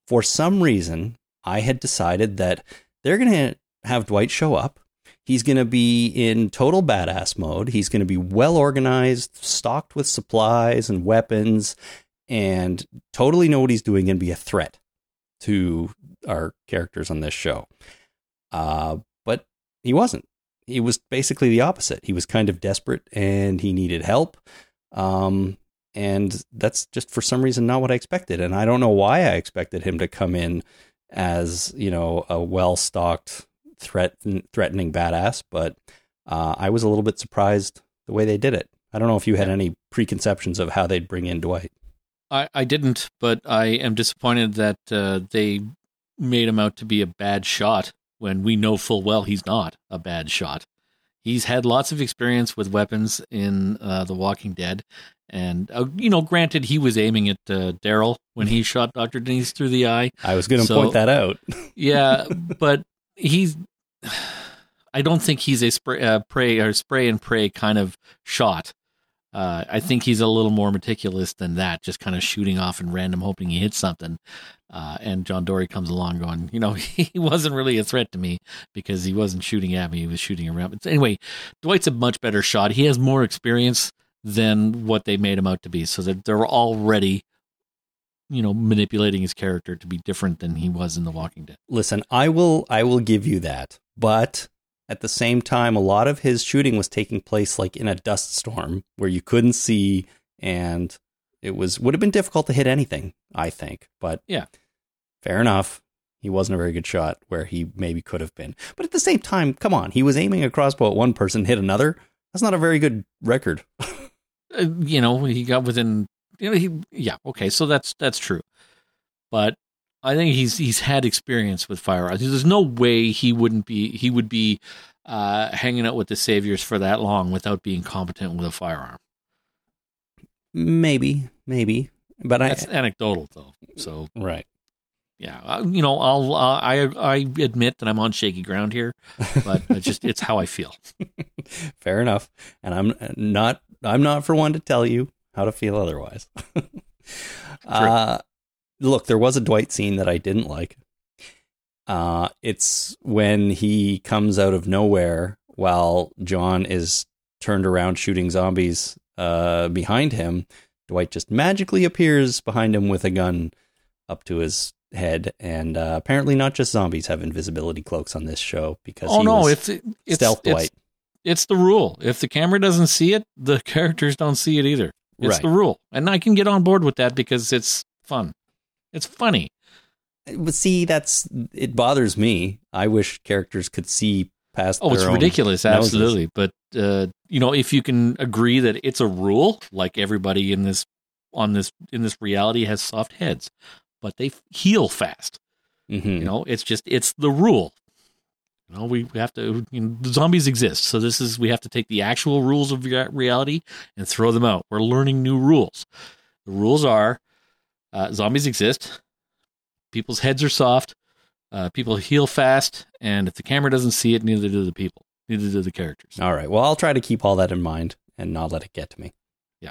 For some reason, I had decided that they're going to have Dwight show up. He's going to be in total badass mode. He's going to be well organized, stocked with supplies and weapons, and totally know what he's doing and be a threat to our characters on this show. Uh, but he wasn't. He was basically the opposite. He was kind of desperate and he needed help. Um, and that's just for some reason not what I expected. And I don't know why I expected him to come in as, you know, a well stocked, threat, threatening badass. But uh, I was a little bit surprised the way they did it. I don't know if you had any preconceptions of how they'd bring in Dwight. I, I didn't, but I am disappointed that uh, they made him out to be a bad shot when we know full well he's not a bad shot. He's had lots of experience with weapons in uh, The Walking Dead. And, uh, you know, granted, he was aiming at uh, Daryl when he shot Dr. Denise through the eye. I was going to So- point that out. Yeah, but he's. I don't think he's a spray, uh, pray or spray and pray kind of shot. Uh, I think he's a little more meticulous than that, just kind of shooting off in random, hoping he hits something. Uh, and John Dorie comes along, going, you know, he wasn't really a threat to me because he wasn't shooting at me; he was shooting around. But anyway, Dwight's a much better shot. He has more experience than what they made him out to be, so that they're already, you know, manipulating his character to be different than he was in The Walking Dead. Listen, I will I will give you that. But at the same time, a lot of his shooting was taking place like in a dust storm where you couldn't see and it was would have been difficult to hit anything, I think. But Yeah. Fair enough. He wasn't a very good shot where he maybe could have been. But at the same time, come on, he was aiming a crossbow at one person, hit another. That's not a very good record. uh, you know, he got within. You know, he yeah, okay, so that's that's true, but I think he's he's had experience with firearms. There's no way he wouldn't be he would be uh, hanging out with the saviors for that long without being competent with a firearm. maybe, maybe. But I That's anecdotal though, so right. yeah, uh, you know, I'll uh, I I admit that I'm on shaky ground here, but it's just it's how I feel. Fair enough. And I'm not I'm not for one to tell you how to feel otherwise. uh, look, there was a Dwight scene that I didn't like. Uh, it's when he comes out of nowhere while John is turned around shooting zombies uh, behind him. Dwight just magically appears behind him with a gun up to his head, and uh, apparently not just zombies have invisibility cloaks on this show because oh no, it's it's stealth it's, Dwight. it's the rule. If the camera doesn't see it, the characters don't see it either. It's Right. the rule, and I can get on board with that because it's fun. It's funny. But see, that's it bothers me. I wish characters could see past. Oh, it's ridiculous, noses. absolutely. But uh, you know, if you can agree that it's a rule, like everybody in this on this in this reality has soft heads, but they heal fast. Mm-hmm. You know, it's just it's the rule. You know, we we have to. You know, the zombies exist, so this is we have to take the actual rules of reality and throw them out. We're learning new rules. The rules are uh, zombies exist. People's heads are soft. Uh, people heal fast, and if the camera doesn't see it, neither do the people. Neither do the characters. All right. Well, I'll try to keep all that in mind and not let it get to me. Yeah.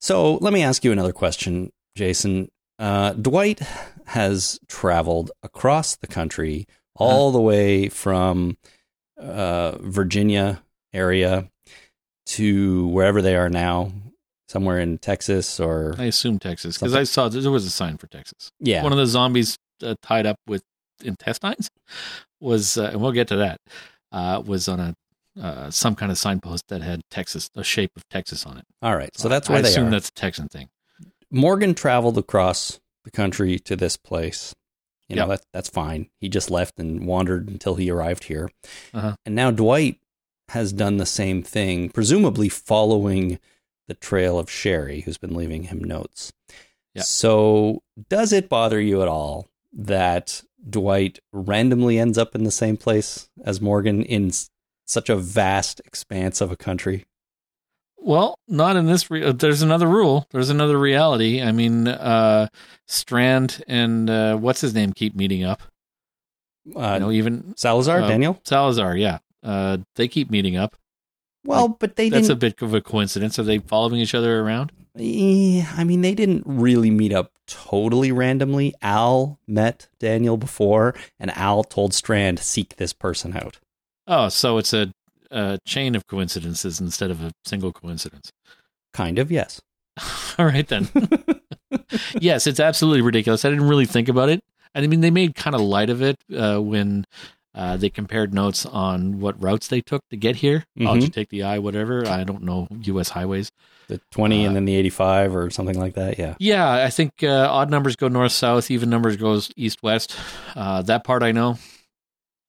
So let me ask you another question, Jason. Uh, Dwight has traveled across the country, all the way from uh, Virginia area to wherever they are now, somewhere in Texas or I assume Texas because I saw there was a sign for Texas. yeah. One of the zombies uh, tied up with intestines was, uh, and we'll get to that, uh, was on a uh, some kind of signpost that had Texas, a shape of Texas on it. all right. So that's where I they assume are. that's a Texan thing. Morgan traveled across the country to this place. You know, Yep. that, that's fine. He just left and wandered until he arrived here. Uh-huh. And now Dwight has done the same thing, presumably following the trail of Sherry, who's been leaving him notes. Yeah. So, does it bother you at all that Dwight randomly ends up in the same place as Morgan in such a vast expanse of a country? Well, not in this. Re- uh, there's another rule. There's another reality. I mean, uh, Strand and uh, what's his name keep meeting up. Uh, you know, even Salazar, uh, Daniel? Salazar. Yeah, uh, they keep meeting up. Well, but they That's a bit of a coincidence. Are they following each other around? I mean, they didn't really meet up totally randomly. Al met Daniel before, and Al told Strand, seek this person out. Oh, so it's a, a chain of coincidences instead of a single coincidence. Kind of, yes. All right then. yes, it's absolutely ridiculous. I didn't really think about it. I mean, they made kind of light of it uh, when uh, they compared notes on what routes they took to get here. I'll Mhm. just take the I, whatever. I don't know U.S. highways. The 20 Uh, and then the 85 or something like that, yeah. Yeah, I think uh, odd numbers go north south, even numbers goes east west. Uh, that part I know.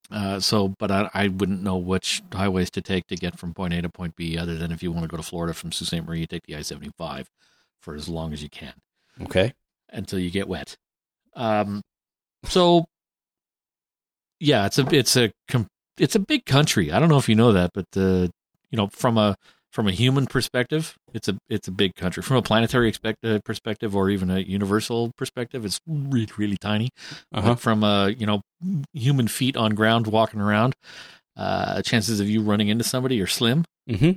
Uh, so, but I, I wouldn't know which highways to take to get from point A to point B, other than if you want to go to Florida from Sault Ste. Marie, you take the I seventy five for as long as you can Okay. until you get wet. Um, so yeah, it's a it's a it's a big country. I don't know if you know that, but uh, you know from a from a human perspective, it's a it's a big country. From a planetary expect- uh, perspective, or even a universal perspective, it's really really tiny. Uh-huh. But from a you know human feet on ground walking around, uh, chances of you running into somebody are slim. Mm-hmm.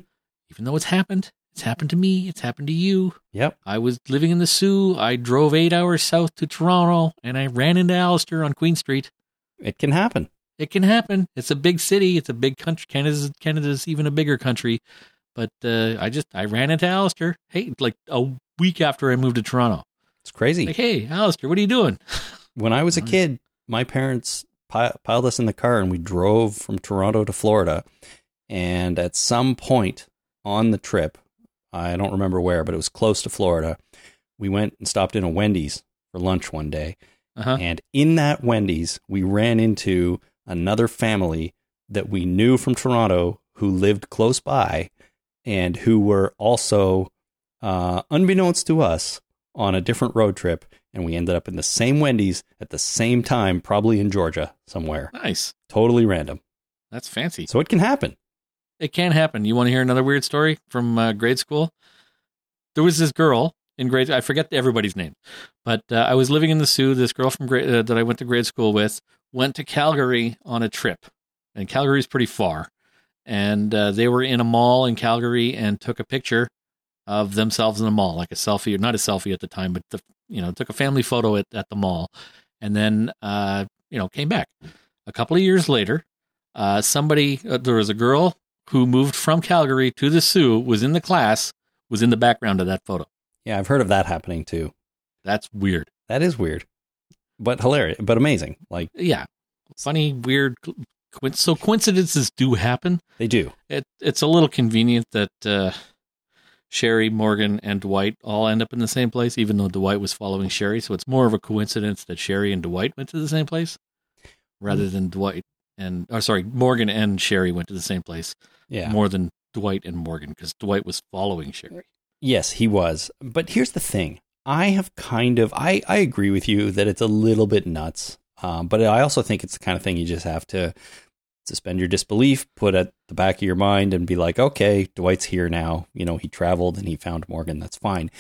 Even though it's happened, it's happened to me. It's happened to you. Yep. I was living in the Soo. I drove eight hours south to Toronto and I ran into Alistair on Queen Street. It can happen. It can happen. It's a big city. It's a big country. Canada's, Canada's even a bigger country. But uh, I just, I ran into Alistair. Hey, like a week after I moved to Toronto. It's crazy. Like, hey, Alistair, what are you doing? when I was a kid, my parents pi- piled us in the car and we drove from Toronto to Florida. And at some point on the trip, I don't remember where, but it was close to Florida. We went and stopped in a Wendy's for lunch one day. Uh-huh. And in that Wendy's, we ran into another family that we knew from Toronto who lived close by and who were also, uh, unbeknownst to us, on a different road trip. And we ended up in the same Wendy's at the same time, probably in Georgia somewhere. Nice. Totally random. That's fancy. So it can happen. It can happen. You want to hear another weird story from uh, grade school? There was this girl in grade. I forget everybody's name, but uh, I was living in the Soo. This girl from grade uh, that I went to grade school with went to Calgary on a trip, and Calgary's pretty far. And uh, they were in a mall in Calgary and took a picture of themselves in the mall, like a selfie, or not a selfie at the time, but the you know took a family photo at, at the mall, and then uh, you know came back. A couple of years later, uh, somebody uh, there was a girl who moved from Calgary to the Soo, was in the class, was in the background of that photo. Yeah, I've heard of that happening too. That's weird. That is weird, but hilarious, but amazing. Like Yeah, funny, weird. So coincidences do happen. they do. It it's a little convenient that uh, Sherry, Morgan, and Dwight all end up in the same place, even though Dwight was following Sherry. So it's more of a coincidence that Sherry and Dwight went to the same place, rather than Dwight and or sorry, Morgan and Sherry went to the same place Yeah. more than Dwight and Morgan because Dwight was following Sherry. Yes, he was. But here's the thing. I have kind of I, I agree with you that it's a little bit nuts. Um, but I also think it's the kind of thing you just have to suspend your disbelief, put at the back of your mind and be like, okay, Dwight's here now. You know, he traveled and he found Morgan. That's fine.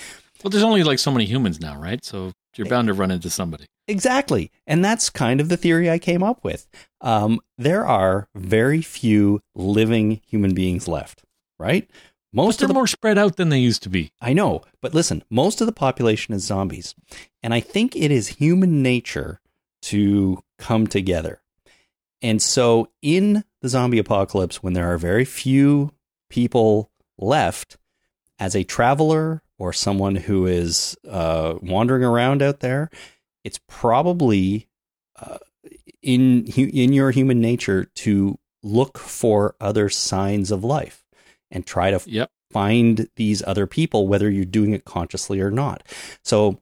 Well, there's only like so many humans now, right? So you're bound to run into somebody. Exactly. And that's kind of the theory I came up with. Um, there are very few living human beings left, right? But Most they're of the more spread out than they used to be. I know, but listen, most of the population is zombies. And I think it is human nature to come together. And so, in the zombie apocalypse, when there are very few people left, as a traveler or someone who is uh, wandering around out there, it's probably uh, in in your human nature to look for other signs of life and try to Yep. find these other people, whether you're doing it consciously or not. So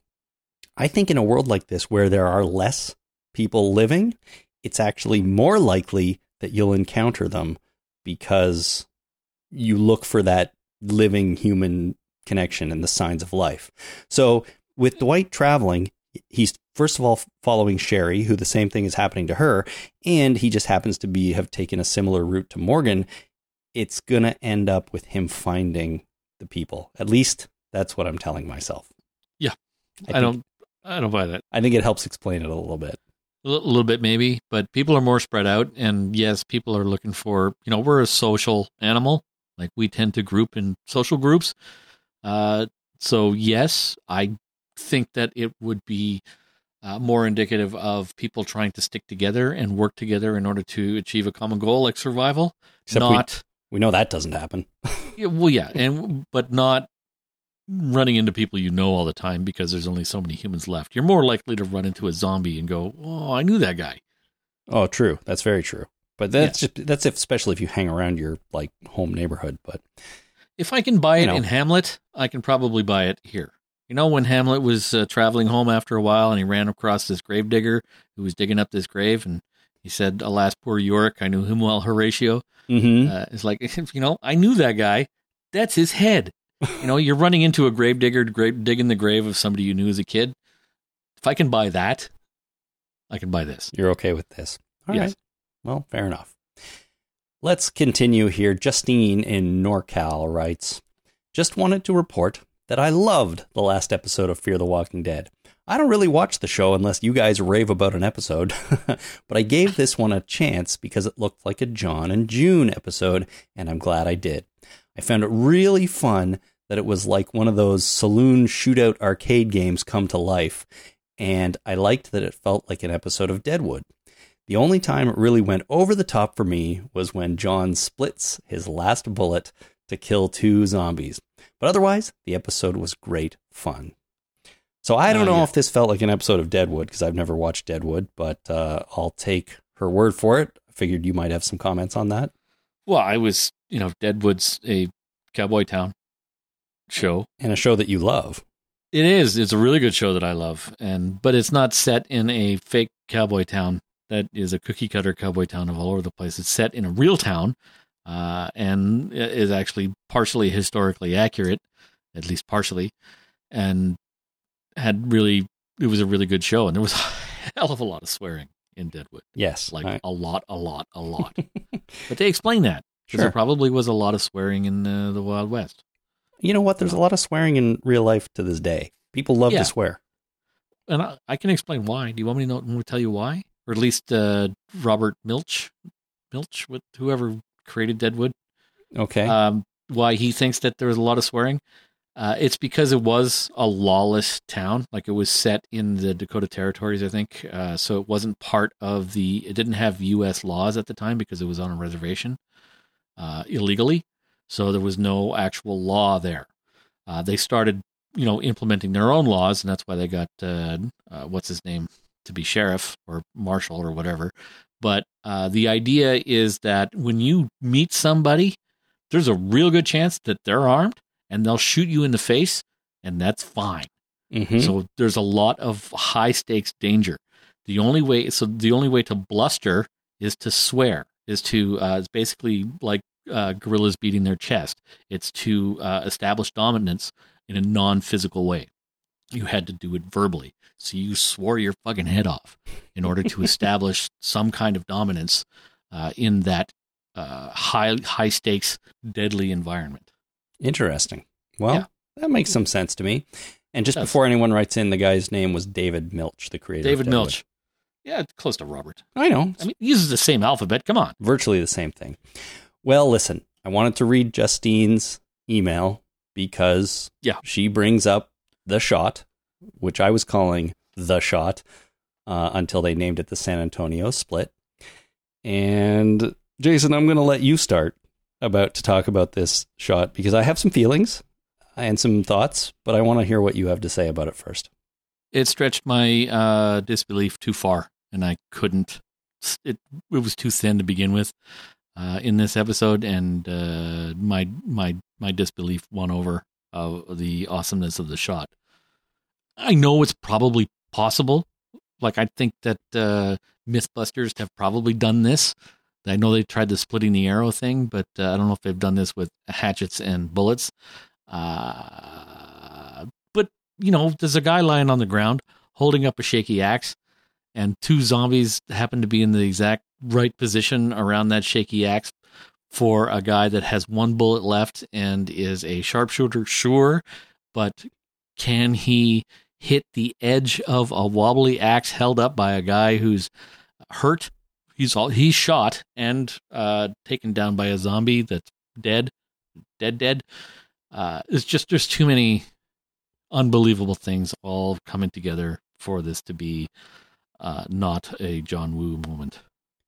I think in a world like this where there are less people living, it's actually more likely that you'll encounter them because you look for that living human connection and the signs of life. So with hmm. Dwight traveling, he's first of all following Sherry, who the same thing is happening to her, and he just happens to be have taken a similar route to Morgan. It's gonna end up with him finding the people. At least that's what I'm telling myself. Yeah. I, I, think, don't. I don't buy that. I think it helps explain it a little bit. A little bit maybe, but people are more spread out, and yes, people are looking for. You know, we're a social animal. Like we tend to group in social groups. Uh, so yes, I think that it would be uh, more indicative of people trying to stick together and work together in order to achieve a common goal, like survival. Except we- not We know that doesn't happen. Yeah, well, yeah, and but not running into people you know all the time because there's only so many humans left. You're more likely to run into a zombie and go, "Oh, I knew that guy." Oh, true. That's very true. But that's just that's if, especially if you hang around your like home neighborhood. But If I can buy it know. in Hamlet, I can probably buy it here. You know, when Hamlet was uh, traveling home after a while and he ran across this grave digger who was digging up this grave, and he said, "Alas, poor Yorick, I knew him well, Horatio." Mhm. Uh, it's like, you know, I knew that guy. That's his head. You know, you're running into a grave digger, grave, digging the grave of somebody you knew as a kid. If I can buy that, I can buy this. you're okay with this. All right. Yes. Well, fair enough. Let's continue here. Justine in NorCal writes Just wanted to report that I loved the last episode of Fear the Walking Dead. I don't really watch the show unless you guys rave about an episode, but I gave this one a chance because it looked like a John and June episode, and I'm glad I did. I found it really fun that it was like one of those saloon shootout arcade games come to life, and I liked that it felt like an episode of Deadwood. The only time it really went over the top for me was when John splits his last bullet to kill two zombies. But otherwise, the episode was great fun. So I don't Uh, know yeah. if this felt like an episode of Deadwood because I've never watched Deadwood, but uh, I'll take her word for it. I figured you might have some comments on that. Well, I was, you know, Deadwood's a cowboy town show. And a show that you love. It is. It's a really good show that I love, and but it's not set in a fake cowboy town that is a cookie cutter cowboy town of all over the place. It's set in a real town, uh, and is actually partially historically accurate, at least partially, and had really. It was a really good show, and there was a hell of a lot of swearing in Deadwood, Yes. like a lot, a lot, a lot. but they explain that Sure. there probably was a lot of swearing in uh, the Wild West. you know what? There's a lot of swearing in real life to this day. People love Yeah. to swear. and I, I can explain why. Do you want me to, know, me to tell you why, or at least uh, Robert Milch, Milch, with whoever created Deadwood. Okay. Um, why he thinks that there was a lot of swearing. Uh, it's because it was a lawless town. Like it was set in the Dakota territories, I think. Uh, so it wasn't part of the. It didn't have U.S. laws at the time because it was on a reservation uh, illegally. So there was no actual law there. Uh, they started, you know, implementing their own laws, and that's why they got uh, uh, what's his name to be sheriff or marshal or whatever. But uh, the idea is that when you meet somebody, there's a real good chance that they're armed and they'll shoot you in the face, and that's fine. Mhm. So there's a lot of high stakes danger. The only way, so the only way to bluster is to swear, is to, uh, it's basically like uh, gorillas beating their chest. It's to uh, establish dominance in a non physical way. You had to do it verbally. So you swore your fucking head off in order to establish some kind of dominance uh, in that uh, high high stakes, deadly environment. Interesting. Well, Yeah. that makes some sense to me. And just before anyone writes in, the guy's name was David Milch, the creator. David. Milch. Yeah, it's close to Robert. I know. I mean, he uses the same alphabet. Come on. virtually the same thing. Well, listen, I wanted to read Justine's email because Yeah. she brings up the shot, which I was calling the shot uh, until they named it the San Antonio split. And Jason, I'm going to let you start about to talk about this shot because I have some feelings and some thoughts, but I want to hear what you have to say about it first. it stretched my uh, disbelief too far, and I couldn't. It it was too thin to begin with uh, in this episode, and uh, my my my disbelief won over of the awesomeness of the shot. I know it's probably possible. Like I think that uh, MythBusters have probably done this. I know they tried the splitting the arrow thing, but uh, I don't know if they've done this with hatchets and bullets. Uh, but you know, there's a guy lying on the ground holding up a shaky axe, and two zombies happen to be in the exact right position around that shaky axe for a guy that has one bullet left and is a sharpshooter, sure, but can he hit the edge of a wobbly axe held up by a guy who's hurt? He's all he's shot and uh, taken down by a zombie that's dead, dead, dead. Uh, it's just there's too many unbelievable things all coming together for this to be uh, not a John Woo moment.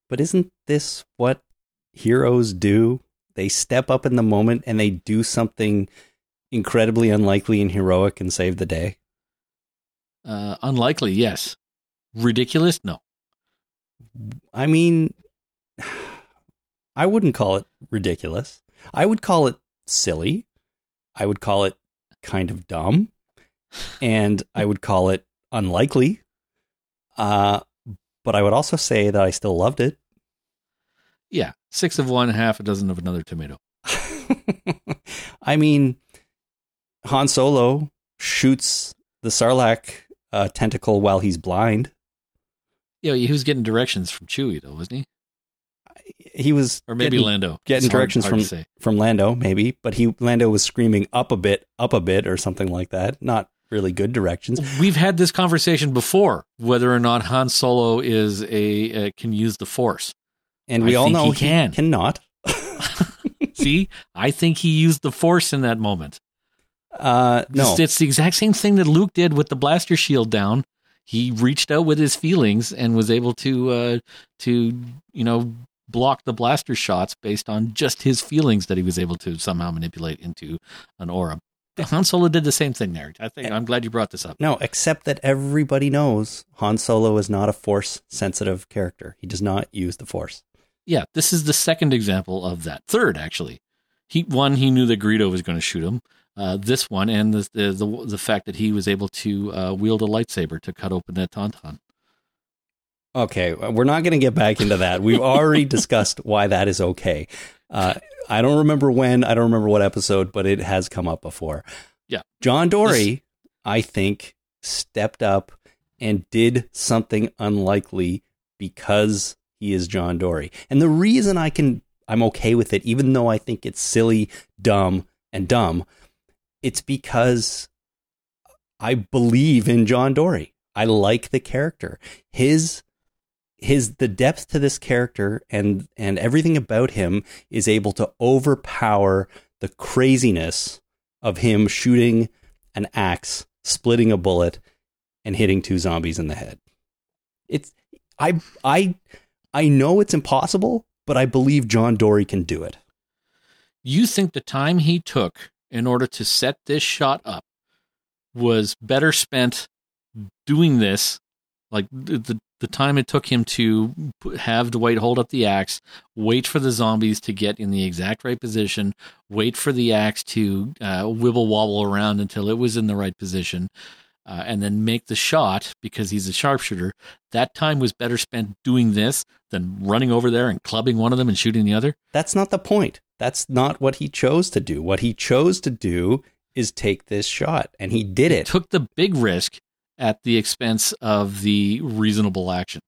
But isn't this what heroes do? They step up in the moment and they do something incredibly unlikely and heroic and save the day. Uh, unlikely, yes. Ridiculous, no. I mean, I wouldn't call it ridiculous. I would call it silly. I would call it kind of dumb. And I would call it unlikely. Uh, but I would also say that I still loved it. Yeah, six of one, half a dozen of another tomato. I mean, Han Solo shoots the Sarlacc uh, tentacle while he's blind. Yeah, he was getting directions from Chewie, though, wasn't he? He was Or maybe getting, Lando. getting It's directions hard to from from Lando, maybe, but he Lando was screaming up a bit, up a bit, or something like that. Not really good directions. We've had this conversation before, whether or not Han Solo is a uh, can use the Force. And we I all know he can. cannot. See, I think he used the Force in that moment. Uh, no, It's, it's the exact same thing that Luke did with the blaster shield down. He reached out with his feelings and was able to uh, to you know block the blaster shots based on just his feelings that he was able to somehow manipulate into an aura. Han Solo did the same thing there. I think I'm glad you brought this up. no, except that everybody knows Han Solo is not a Force sensitive character. He does not use the Force. Yeah, this is the second example of that. Third, actually, he one he knew that Greedo was going to shoot him. Uh, this one and the, the the the fact that he was able to uh, wield a lightsaber to cut open that tauntaun. Okay, we're not going to get back into that. We've already discussed why that is okay. Uh, I don't remember when, I don't remember what episode, but it has come up before. Yeah. John Dorie, I think, stepped up and did something unlikely because he is John Dorie. And the reason I can, I'm okay with it, even though I think it's silly, dumb, and dumb, it's because I believe in John Dorie. I like the character. His his the depth to this character and and everything about him is able to overpower the craziness of him shooting an axe, splitting a bullet, and hitting two zombies in the head. It's I I I know it's impossible, but I believe John Dorie can do it. You think the time he took in order to set this shot up was better spent doing this, like the the time it took him to have Dwight hold up the axe, wait for the zombies to get in the exact right position, wait for the axe to uh, wibble wobble around until it was in the right position, uh, and then make the shot because he's a sharpshooter. That time was better spent doing this than running over there and clubbing one of them and shooting the other. That's not the point. That's not what he chose to do. What he chose to do is take this shot, and he did it. Took the big risk at the expense of the reasonable action.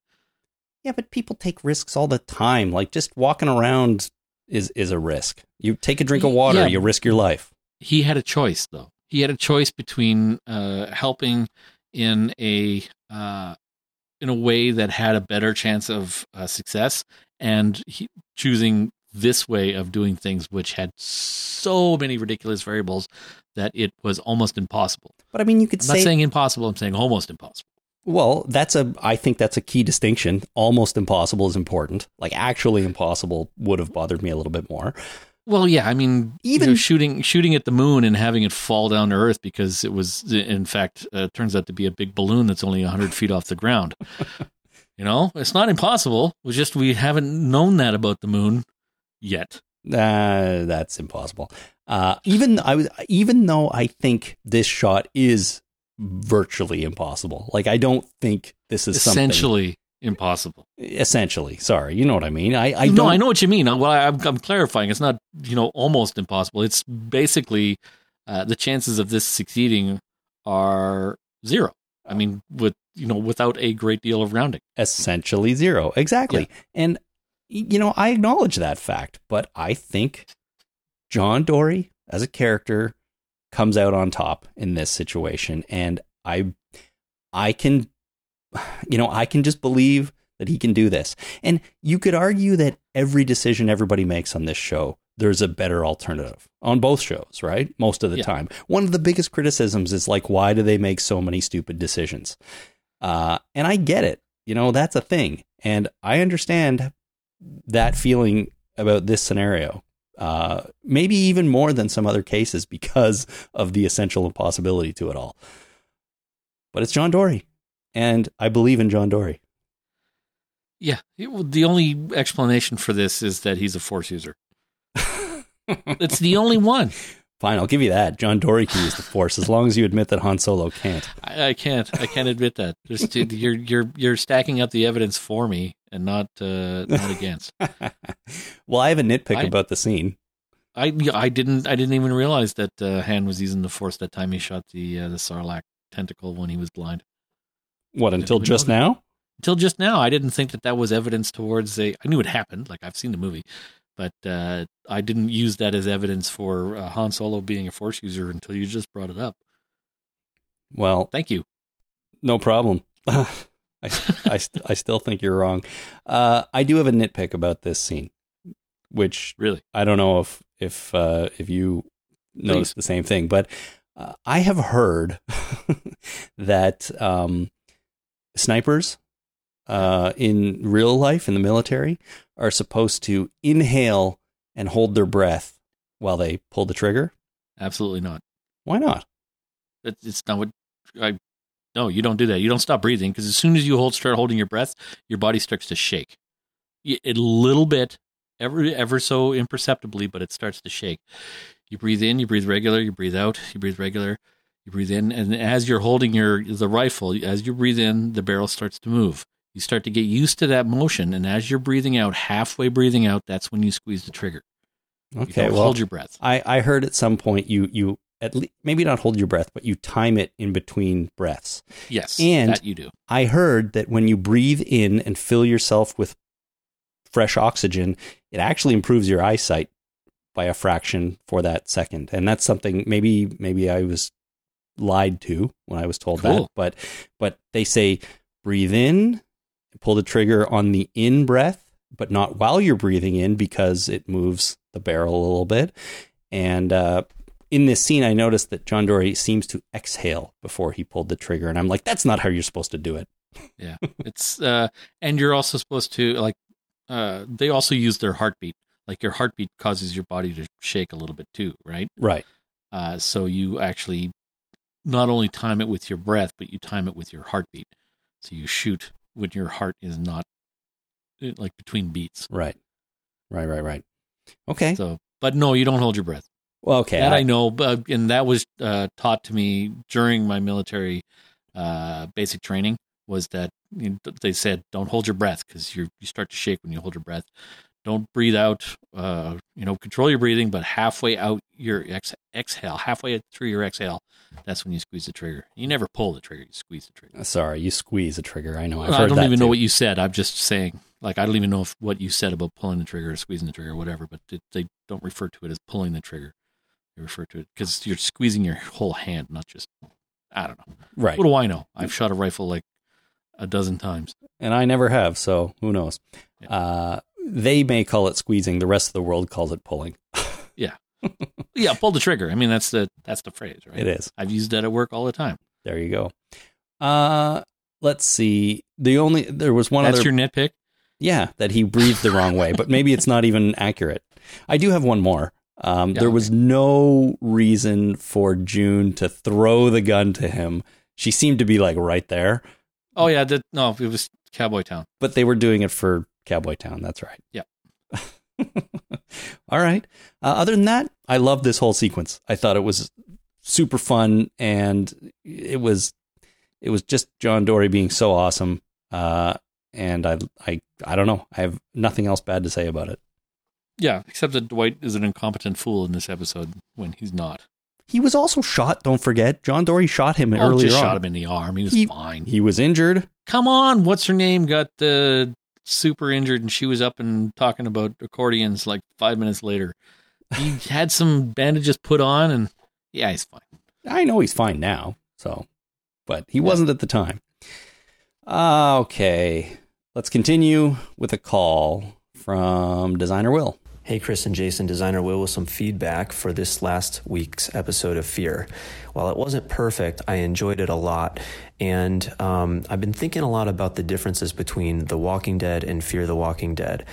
Yeah, but people take risks all the time. Like just walking around is is a risk. You take a drink of water, Yeah. you risk your life. He had a choice, though. He had a choice between uh, helping in a uh, in a way that had a better chance of uh, success, and he, choosing this way of doing things, which had so many ridiculous variables that it was almost impossible. But I mean, you could I'm not say saying impossible. I'm saying almost impossible. Well, that's a. I think that's a key distinction. Almost impossible is important. Like actually impossible would have bothered me a little bit more. Well, yeah, I mean, Even- even shooting shooting at the moon and having it fall down to Earth because it was, in fact, uh, turns out to be a big balloon that's only hundred feet off the ground. you know, it's not impossible. It was just we haven't known that about the moon yet. Uh, that's impossible. Uh, even I was, even though I think this shot is virtually impossible. Like I don't think this is something- Essentially impossible. essentially. Sorry, you know what I mean. I, I no, don't. I know what you mean. Well, I, I'm, I'm clarifying. It's not you know almost impossible. It's basically uh, the chances of this succeeding are zero. I mean, with you know, without a great deal of rounding. essentially zero. Exactly. And, y- you know, I acknowledge that fact, but I think John Dorie as a character comes out on top in this situation. And I, I can, you know, I can just believe that he can do this. And you could argue that every decision everybody makes on this show, there's a better alternative on both shows, right? Most of the Yeah. time. One of the biggest criticisms is like, why do they make so many stupid decisions? Uh, and I get it. You know, that's a thing. And I understand that feeling about this scenario. Uh, maybe even more than some other cases because of the essential impossibility to it all. But it's John Dorie. And I believe in John Dorie. Yeah, it- well, the only explanation for this is that he's a force user. it's the only one. Fine, I'll give you that. John Dorie can use the Force as long as you admit that Han Solo can't. I, I can't. I can't admit that. Just you're you're you're stacking up the evidence for me and not uh, not against. well, I have a nitpick I- about the scene. I I didn't I didn't even realize that uh, Han was using the force that time he shot the uh, the Sarlacc tentacle when he was blind. What, until just now? Until just now, I didn't think that that was evidence towards a. I knew it happened, like I've seen the movie, but uh, I didn't use that as evidence for uh, Han Solo being a force user until you just brought it up. Well, Thank you. No problem. I, I, I still think you're wrong. Uh, I do have a nitpick about this scene, which Really, I don't know if if uh, if you noticed the same thing, but uh, I have heard that um, snipers uh, in real life in the military are supposed to inhale and hold their breath while they pull the trigger. absolutely not. Why not? It's not what I. No, you don't do that. You don't stop breathing because as soon as you hold start holding your breath, your body starts to shake. a little bit, ever ever so imperceptibly, but it starts to shake. You breathe in, you breathe regular, you breathe out, you breathe regular, you breathe in, and as you're holding your the rifle, as you breathe in, the barrel starts to move. You start to get used to that motion, and as you're breathing out, halfway breathing out, that's when you squeeze the trigger. Okay, well, hold your breath. I, I heard at some point you you at least maybe not hold your breath, but you time it in between breaths. Yes, and- that you do. I heard that when you breathe in and fill yourself with fresh oxygen, it actually improves your eyesight by a fraction for that second. And that's something maybe maybe I was lied to when I was told that. But but they say breathe in pull the trigger on the in breath, but not while you're breathing in because it moves the barrel a little bit. And uh, in this scene, I noticed that John Dorie seems to exhale before he pulled the trigger, and I'm like, that's not how you're supposed to do it. Yeah, it's uh, and you're also supposed to like. Uh, they also use their heartbeat. Like your heartbeat causes your body to shake a little bit too, right? Right. Uh, so you actually not only time it with your breath, but you time it with your heartbeat. So you shoot when your heart is not eh, like between beats. Right. Right. Right. Right. Okay. So, but no, you don't hold your breath. well, okay. that I, I- know, but and that was uh, taught to me during my military uh, basic training. Was that you know, they said don't hold your breath because you you start to shake when you hold your breath. Don't breathe out. Uh, you know, control your breathing, but halfway out your ex- exhale, halfway through your exhale, that's when you squeeze the trigger. You never pull the trigger; you squeeze the trigger. Sorry, you squeeze the trigger. I know. I've I don't even know what you said. I'm just saying. Like I don't even know if what you said about pulling the trigger or squeezing the trigger or whatever. But it, they don't refer to it as pulling the trigger. They refer to it because you're squeezing your whole hand, not just. I don't know. Right. What do I know? I've shot a rifle like a dozen times. and I never have, so who knows? Yeah. Uh, they may call it squeezing. The rest of the world calls it pulling. Yeah, yeah, pull the trigger. I mean, that's the that's the phrase, right? It is. I've used that at work all the time. There you go. Uh, let's see. The only there was one that's other. your nitpick. yeah, that he breathed the wrong way, but maybe it's not even accurate. I do have one more. Um, Yeah, there was no reason for June to throw the gun to him. She seemed to be like right there, Oh yeah, that, no, it was Cowboy Town. but they were doing it for Cowboy Town. That's right. Yeah. All right. Uh, other than that, I love this whole sequence. I thought it was super fun, and it was it was just John Dorie being so awesome. Uh, and I I I don't know. I have nothing else bad to say about it. Yeah, except that Dwight is an incompetent fool in this episode when he's not. He was also shot. Don't forget, John Dorie shot him Oh, earlier just on. shot him in the arm. He was He- fine. He was injured. Come on, what's her name? Got the super injured, and she was up and talking about accordions like five minutes later. He had some bandages put on, and yeah, he's fine. I know he's fine now. So, but he wasn't at the time. Uh, okay, let's continue with a call from designer Will. Hey, Chris and Jason, Designer Will, with some feedback for this last week's episode of Fear. While it wasn't perfect, I enjoyed it a lot. And um, I've been thinking a lot about the differences between The Walking Dead and Fear the Walking Dead.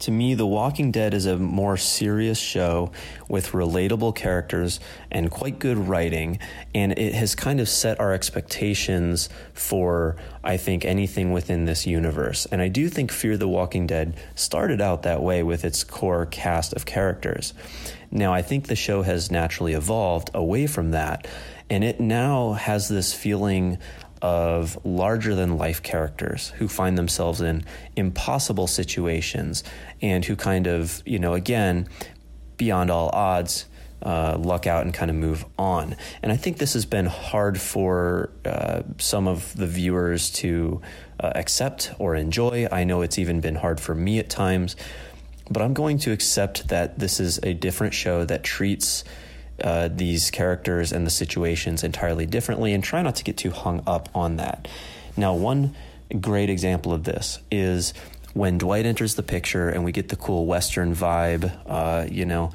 To me, The Walking Dead is a more serious show with relatable characters and quite good writing, and it has kind of set our expectations for, I think, anything within this universe. And I do think Fear the Walking Dead started out that way with its core cast of characters. Now, I think the show has naturally evolved away from that, and it now has this feeling of larger than life characters who find themselves in impossible situations and who kind of, you know, again, beyond all odds, uh, luck out and kind of move on. And I think this has been hard for uh, some of the viewers to uh, accept or enjoy. I know it's even been hard for me at times, but I'm going to accept that this is a different show that treats uh, these characters and the situations entirely differently and try not to get too hung up on that. Now, one great example of this is when Dwight enters the picture and we get the cool Western vibe. Uh, you know,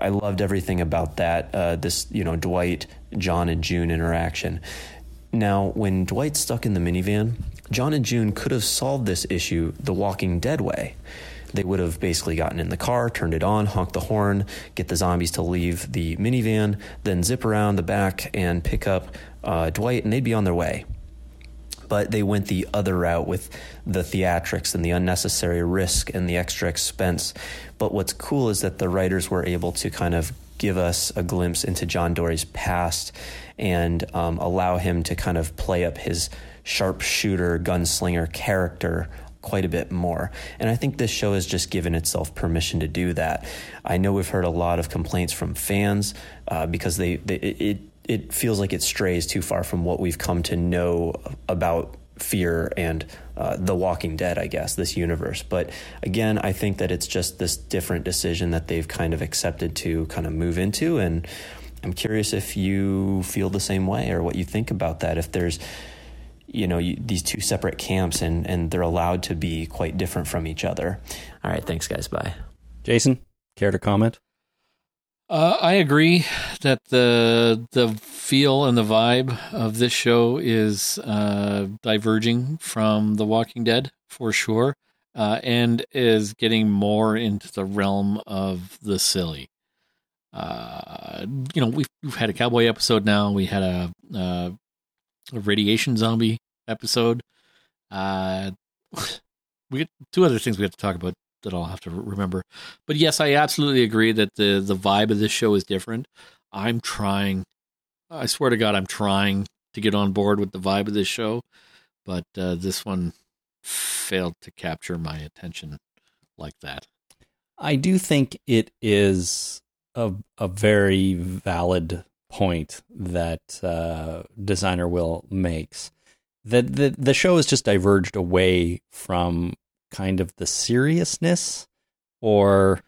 I loved everything about that. Uh, this, you know, Dwight, John, and June interaction. Now, when Dwight's stuck in the minivan, John and June could have solved this issue the Walking Dead way. They would have basically gotten in the car, turned it on, honked the horn, get the zombies to leave the minivan, then zip around the back and pick up uh, Dwight, and they'd be on their way. But they went the other route with the theatrics and the unnecessary risk and the extra expense. But what's cool is that the writers were able to kind of give us a glimpse into John Dorie's past and um, allow him to kind of play up his sharpshooter, gunslinger character quite a bit more. And I think this show has just given itself permission to do that. I know we've heard a lot of complaints from fans uh, because they, they it it feels like it strays too far from what we've come to know about fear and uh, the walking dead i guess this universe but again i think that it's just this different decision that they've kind of accepted to kind of move into and i'm curious if you feel the same way or what you think about that if there's you know you, these two separate camps and and they're allowed to be quite different from each other all right thanks guys bye Jason, care to comment? Uh, I agree that the the feel and the vibe of this show is uh, diverging from The Walking Dead for sure, uh, and is getting more into the realm of the silly. Uh, you know, we've, we've had a cowboy episode now. We had a, uh, a radiation zombie episode. Uh, we get two other things we have to talk about that I'll have to remember. But yes, I absolutely agree that the the vibe of this show is different. I'm trying. I swear to God, I'm trying to get on board with the vibe of this show, but uh, this one failed to capture my attention like that. I do think it is a a very valid point that uh, designer Will makes. That the the show has just diverged away from kind of the seriousness or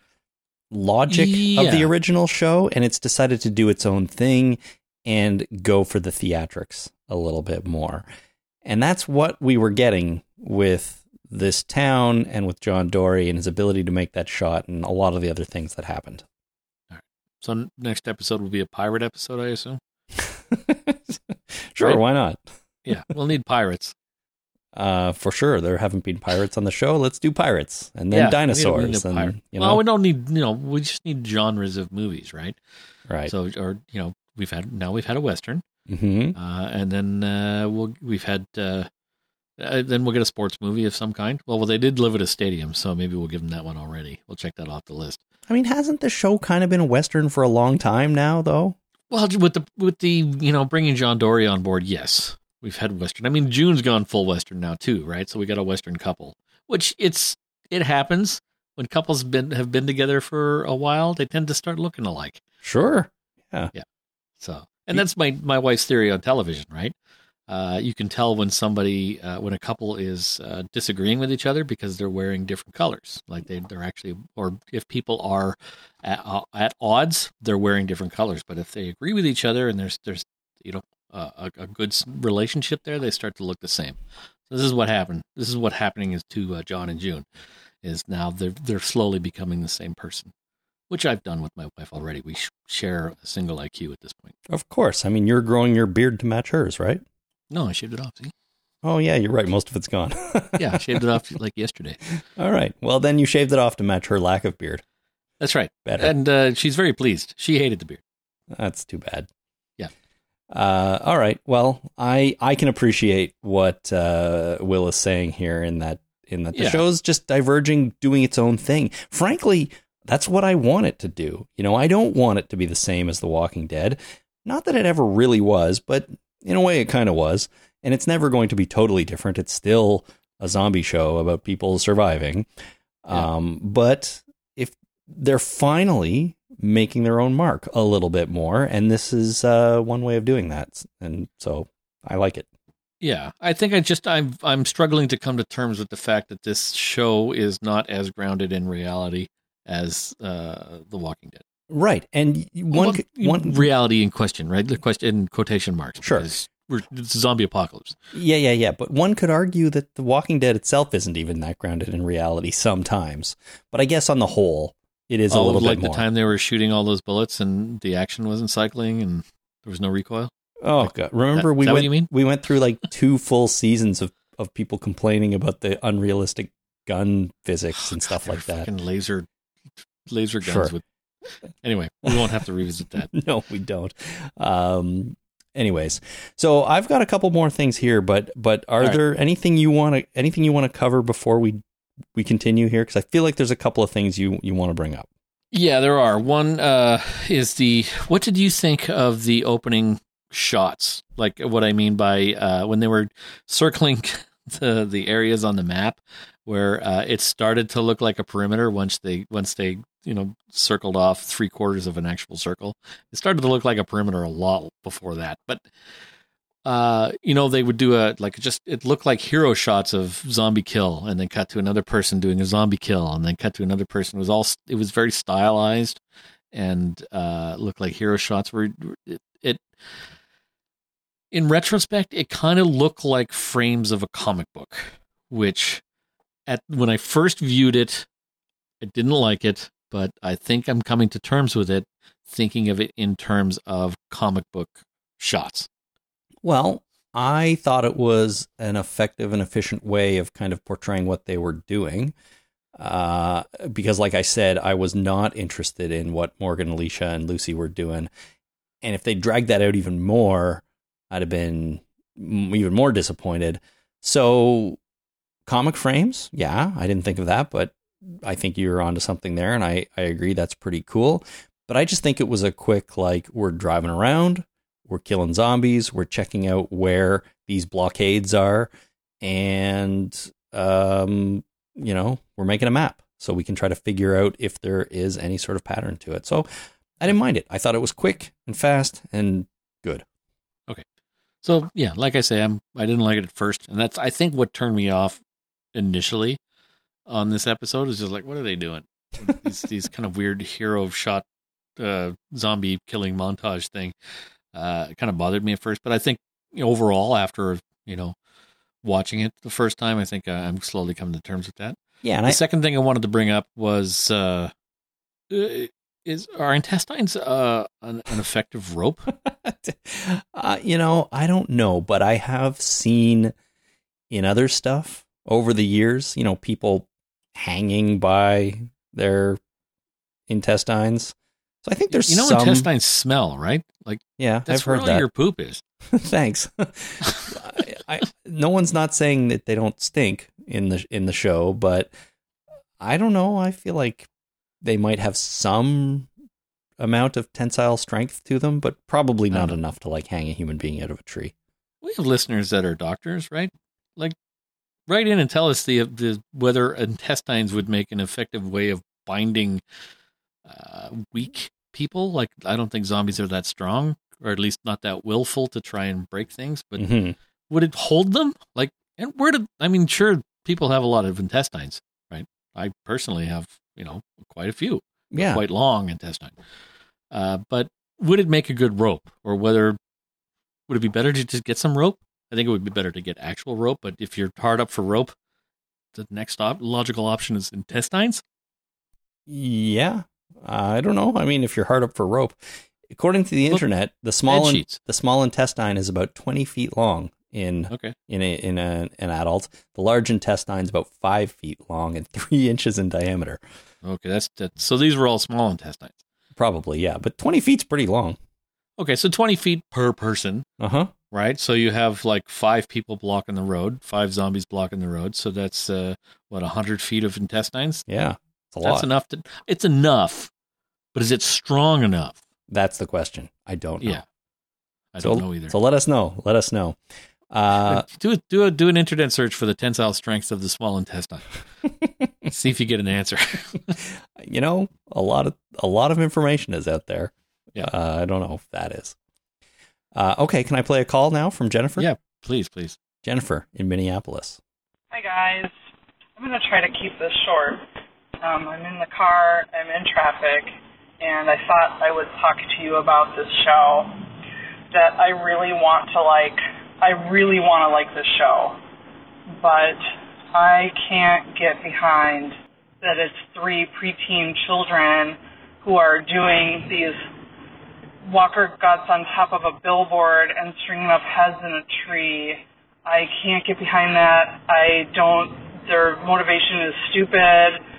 logic Yeah. of the original show, and it's decided to do its own thing and go for the theatrics a little bit more. And that's what we were getting with this town and with John Dorie and his ability to make that shot and a lot of the other things that happened. So next episode will be a pirate episode, I assume. sure, Right. why not? Yeah, we'll need pirates. Uh, for sure, there haven't been pirates on the show. Let's do pirates and then Yeah, we need- we dinosaurs need and you know, well, we don't need you know we just need genres of movies, right? right? So or you know we've had now we've had a western, hmm uh, and then uh, we'll we've had uh, uh, then we'll get a sports movie of some kind. Well, well, they did live at a stadium, so maybe we'll give them that one already. We'll check that off the list. I mean, hasn't the show kind of been a western for a long time now, though? Well, with the with the you know bringing John Dorie on board, yes, we've had western. I mean, June's gone full western now too, right? So we got a western couple, which it's it happens when couples been have been together for a while. They tend to start looking alike. Sure. Yeah. Yeah. So, and that's my my wife's theory on television, right? Uh, you can tell when somebody uh, when a couple is uh, disagreeing with each other because they're wearing different colors. Like they they're actually, or if people are at, uh, at odds, they're wearing different colors. But if they agree with each other and there's there's you know uh, a, a good relationship there, they start to look the same. So this is what happened. This is what happening is to uh, John and June. Is now they're they're slowly becoming the same person, which I've done with my wife already. We sh- share a single IQ at this point. Of course. I mean, you're growing your beard to match hers, right? No, I shaved it off. See? Oh, yeah, you're right. Most of it's gone. Yeah, I shaved it off like yesterday. All right. Well, then you shaved it off to match her lack of beard. That's right. Better. And uh, she's very pleased. She hated the beard. That's too bad. Uh, all right. Well, I I can appreciate what uh, Will is saying here in that in that the Yeah. show's just diverging, doing its own thing. Frankly, that's what I want it to do. You know, I don't want it to be the same as The Walking Dead. Not that it ever really was, but in a way, it kind of was. And it's never going to be totally different. It's still a zombie show about people surviving. Yeah. Um, but if they're finally making their own mark a little bit more, and this is uh, one way of doing that. And so I like it. Yeah, I think I just I'm I'm struggling to come to terms with the fact that this show is not as grounded in reality as uh, The Walking Dead. Right. And one, Well, one, reality in question, right? The question in quotation marks. Sure. We're, it's a zombie apocalypse. Yeah, yeah, yeah. But one could argue that The Walking Dead itself isn't even that grounded in reality sometimes. But I guess on the whole, it is a oh, little like bit the more. time they were shooting all those bullets and the action wasn't cycling and there was no recoil. oh god! Remember That- we is what went you mean? we went through like two full seasons of of people complaining about the unrealistic gun physics and stuff They like that. Fucking laser, laser guns Sure. with. Anyway, we won't have to revisit that. no, we don't. Um, anyways, so I've got a couple more things here, but but are All right. there anything you want to anything you want to cover before we we continue here? Because I feel like there's a couple of things you you want to bring up. Yeah, there are. One uh, is the. What did you think of the opening shots? Like what I mean by uh, when they were circling the the areas on the map, where uh, it started to look like a perimeter once they once they you know circled off three quarters of an actual circle. It started to look like a perimeter a lot before that, but. Uh, you know, they would do a like just it looked like hero shots of zombie kill, and then cut to another person doing a zombie kill, and then cut to another person. It was all it was very stylized, and uh, looked like hero shots. Were it, it in retrospect, it kind of looked like frames of a comic book, which at when I first viewed it, I didn't like it, but I think I'm coming to terms with it, thinking of it in terms of comic book shots. Well, I thought it was an effective and efficient way of kind of portraying what they were doing. Uh, because, like I said, I was not interested in what Morgan, Alicia, and Lucy were doing. And if they dragged that out even more, I'd have been even more disappointed. So, comic frames, yeah, I didn't think of that, but I think you're onto something there. And I, I agree that's pretty cool. But I just think it was a quick, like, we're driving around, we're killing zombies, we're checking out where these blockades are, and um, you know, we're making a map so we can try to figure out if there is any sort of pattern to it. So I didn't mind it. I thought it was quick and fast and good. Okay. So yeah, like I say, I'm I didn't like it at first, and that's I think what turned me off initially on this episode is just like, what are they doing? these these kind of weird hero shot uh, zombie killing montage thing. Uh, it kind of bothered me at first, but I think overall, after you know watching it the first time, I think uh, I'm slowly coming to terms with that. Yeah, and the I, second thing I wanted to bring up was uh, uh, is our intestines uh, an, an effective rope? uh, you know, I don't know, but I have seen in other stuff over the years, you know, people hanging by their intestines. So I think there's you know some, intestines smell, right? Like yeah, that's I've heard that. your poop is. Thanks. I, I, no one's not saying that they don't stink in the in the show, but I don't know. I feel like they might have some amount of tensile strength to them, but probably not Uh-huh. enough to like hang a human being out of a tree. We have listeners that are doctors, right? Like, write in and tell us the, the whether intestines would make an effective way of binding uh, weak people. Like, I don't think zombies are that strong, or at least not that willful to try and break things. But Mhm. would it hold them? Like, and where did I mean? Sure, people have a lot of intestines, right? I personally have, you know, quite a few Yeah, quite long intestine. Uh, but would it make a good rope, or whether would it be better to just get some rope? I think it would be better to get actual rope. But if you're hard up for rope, the next op- logical option is intestines. yeah. I don't know. I mean, if you're hard up for rope, according to the Look, internet, the small in, the small intestine is about twenty feet long in Okay, in a, in a, an adult. The large intestine is about five feet long and three inches in diameter. okay, that's that. So these were all small intestines. Probably, yeah. But 20 feet's pretty long. Okay, so twenty feet per person, Uh huh. right? So you have like five people blocking the road, five zombies blocking the road. So that's uh, what hundred feet of intestines. Yeah. It's a That's lot. enough to. It's enough, but is it strong enough? That's the question. I don't know. Yeah, I so, don't know either. So let us know. Let us know. Uh, do a, do a, do an internet search for the tensile strength of the small intestine. See if you get an answer. you know, a lot of a lot of information is out there. Yeah. Uh, I don't know if that is. Uh, okay, can I play a call now from Jennifer? yeah, please, please. Jennifer in Minneapolis. Hi guys. I'm going to try to keep this short. Um, I'm in the car, I'm in traffic, and I thought I would talk to you about this show that I really want to like. I really want to like this show, but I can't get behind that it's three preteen children who are doing these Walker guts on top of a billboard and stringing up heads in a tree. I can't get behind that. I don't. Their motivation is stupid.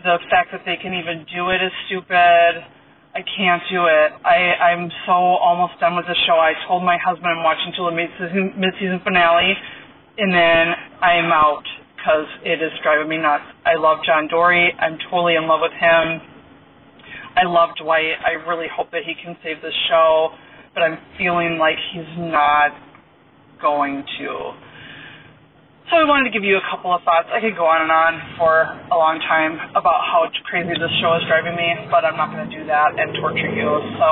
The fact that they can even do it is stupid. I can't do it. I I'm so almost done with the show. I told my husband I'm watching till the mid-season, mid-season finale, and then I'm out because it is driving me nuts. I love John Dorie. I'm totally in love with him. I love Dwight. I really hope that he can save this show, but I'm feeling like he's not going to. So I wanted to give you a couple of thoughts. I could go on and on for a long time about how crazy this show is driving me, but I'm not going to do that and torture you. So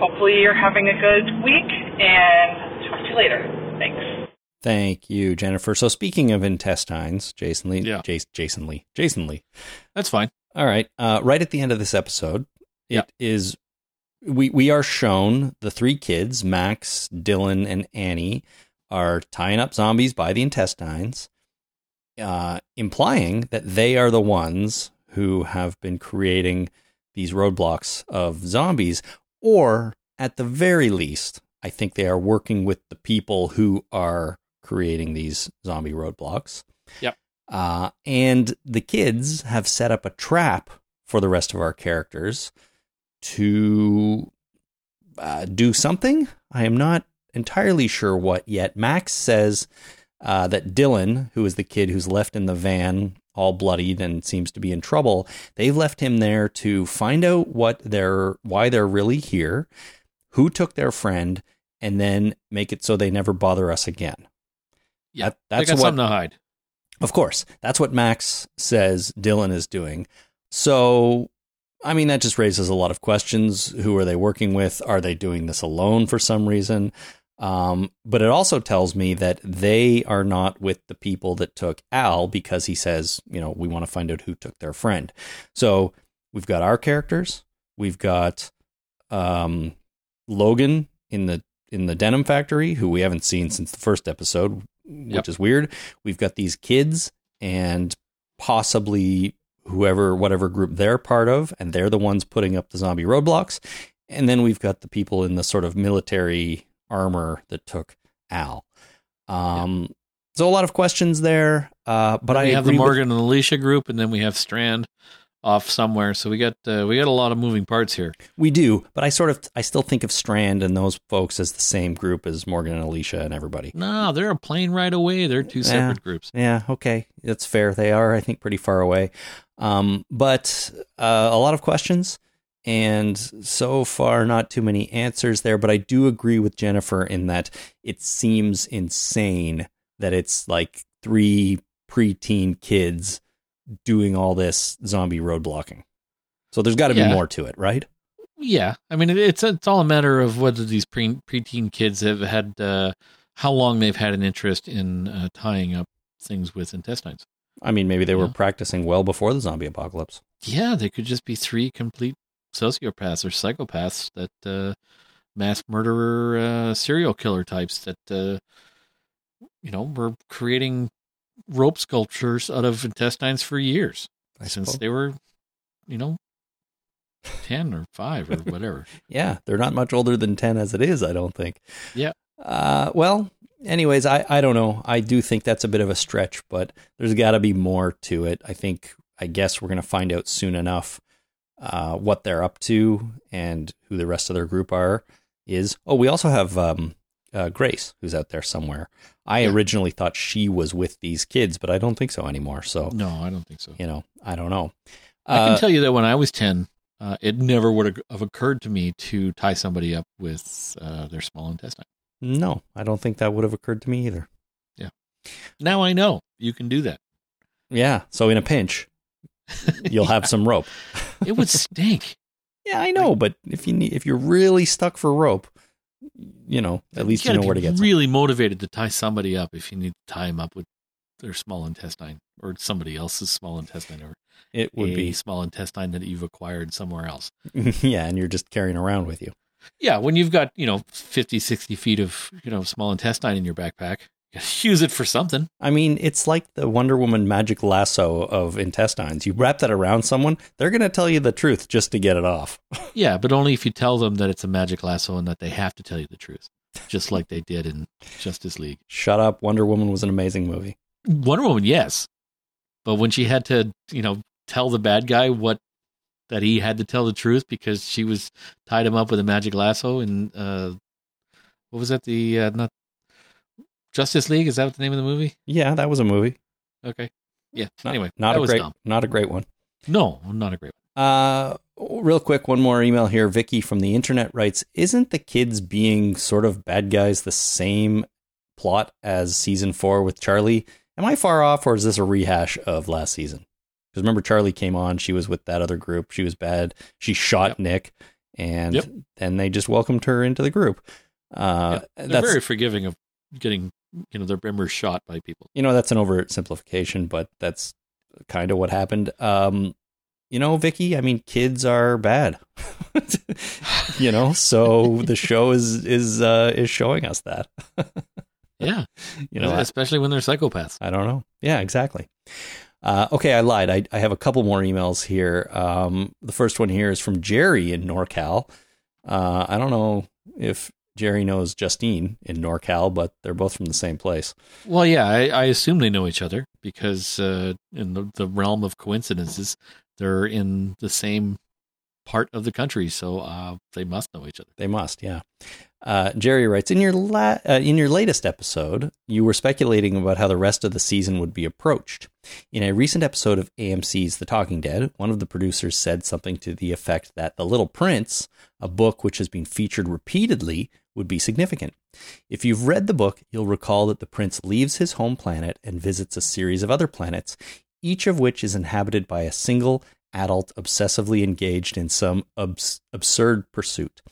hopefully you're having a good week, and talk to you later. Thanks. Thank you, Jennifer. So speaking of intestines, Jason Lee, Yeah. Jason, Jason Lee, Jason Lee. That's fine. All right. Uh, right at the end of this episode, it Yeah. is we we are shown the three kids, Max, Dylan, and Annie, are tying up zombies by the intestines, uh, implying that they are the ones who have been creating these roadblocks of zombies, or at the very least, I think they are working with the people who are creating these zombie roadblocks. Yep. Uh, and the kids have set up a trap for the rest of our characters to uh, do something. I am not entirely sure what yet. Max says uh, that Dylan, who is the kid who's left in the van all bloodied and seems to be in trouble, they've left him there to find out what they're why they're really here, who took their friend, and then make it so they never bother us again. Yeah, That- that's they got what- something to hide. Of course, that's what Max says Dylan is doing. So, I mean, that just raises a lot of questions. Who are they working with? Are they doing this alone for some reason? Um, but it also tells me that they are not with the people that took Al because he says, you know, we want to find out who took their friend. So we've got our characters, we've got um, Logan in the in the denim factory, who we haven't seen since the first episode, which Yep. is weird. We've got these kids and possibly whoever, whatever group they're part of, and they're the ones putting up the zombie roadblocks. And then we've got the people in the sort of military armor that took Al. Um, So a lot of questions there, uh, but I have the agree with- Morgan and Alicia group, and then we have Strand off somewhere. So we got uh, we got a lot of moving parts here. We do, but I sort of I still think of Strand and those folks as the same group as Morgan and Alicia and everybody. No, they're a plane right away. They're two separate groups. Yeah, okay, that's fair. They are, I think, pretty far away. Um, but uh, a lot of questions, and so far not too many answers there. But I do agree with Jennifer in that it seems insane that it's like three preteen kids doing all this zombie road blocking. So there's got to Yeah. be more to it, right? Yeah, I mean it's it's all a matter of whether these pre preteen kids have had uh, how long they've had an interest in uh, tying up things with intestines. I mean, maybe they were practicing well before the zombie apocalypse. Yeah, they could just be three complete sociopaths or psychopaths that uh, mass murderer, uh, serial killer types that uh, you know were creating rope sculptures out of intestines for years I since suppose. they were, you know, ten or five or whatever. Yeah, they're not much older than 10 as it is, I don't think. Yeah. Uh, well, anyways, I, I don't know. I do think that's a bit of a stretch, but there's got to be more to it. I think, I guess we're going to find out soon enough uh, what they're up to and who the rest of their group are. Is oh, we also have um, uh, Grace, who's out there somewhere. I Yeah. originally thought she was with these kids, but I don't think so anymore. So, No, I don't think so. you know, I don't know. I can Uh, tell you that when I was 10, uh, it never would have occurred to me to tie somebody up with uh, their small intestine. no, I don't think that would have occurred to me either. Yeah. Now I know you can do that. Yeah. So in a pinch, you'll have some rope. It would stink. Yeah, I know, but if you need, if you're really stuck for rope, you know, at least you, gotta know where to get some. really motivated to tie somebody up if you need to tie them up with their small intestine or somebody else's small intestine or It would be, small intestine that you've acquired somewhere else. yeah, and you're just carrying around with you. Yeah, when you've got, you know, 50, 60 feet of, you know, small intestine in your backpack, you use it for something. I mean, it's like the Wonder Woman magic lasso of intestines. You wrap that around someone, they're going to tell you the truth just to get it off. Yeah, but only if you tell them that it's a magic lasso and that they have to tell you the truth, just like they did in Justice League. Shut up. Wonder Woman was an amazing movie. Wonder Woman, yes, but when she had to, you know, tell the bad guy what that he had to tell the truth because she was tied him up with a magic lasso and uh, what was that? The uh, not Justice League is that what the name of the movie? Yeah, that was a movie. Okay, yeah. Not, anyway, not a great, dumb. not a great one. No, not a great one. Uh, real quick, one more email here. Vicky from the internet writes, "Isn't the kids being sort of bad guys the same plot as season four with Charlie? Am I far off, or is this a rehash of last season? Because remember, Charlie came on. She was with that other group. She was bad. She shot Yep. Nick, and Yep. then they just welcomed her into the group. Uh, They're that's very forgiving of getting, you know, their members shot by people. you know that's an oversimplification, but that's kind of what happened. Um, you know, Vicky, I mean, kids are bad. you know, so the show is is uh, is showing us that. Yeah, you know, I, especially when they're psychopaths. I don't know. Yeah, exactly. Uh, okay, I lied. I, I have a couple more emails here. Um, the first one here is from Jerry in NorCal. Uh, I don't know if Jerry knows Justine in NorCal, but they're both from the same place. Well, yeah, I, I assume they know each other because uh, in the, the, realm of coincidences, they're in the same part of the country, so uh, they must know each other. They must, yeah. Uh, Jerry writes in your la- uh, in your latest episode, you were speculating about how the rest of the season would be approached. In a recent episode of AMC's The Talking Dead, one of the producers said something to the effect that The Little Prince, a book which has been featured repeatedly, would be significant. If you've read the book, you'll recall that the prince leaves his home planet and visits a series of other planets, each of which is inhabited by a single adult obsessively engaged in some abs- absurd pursuit.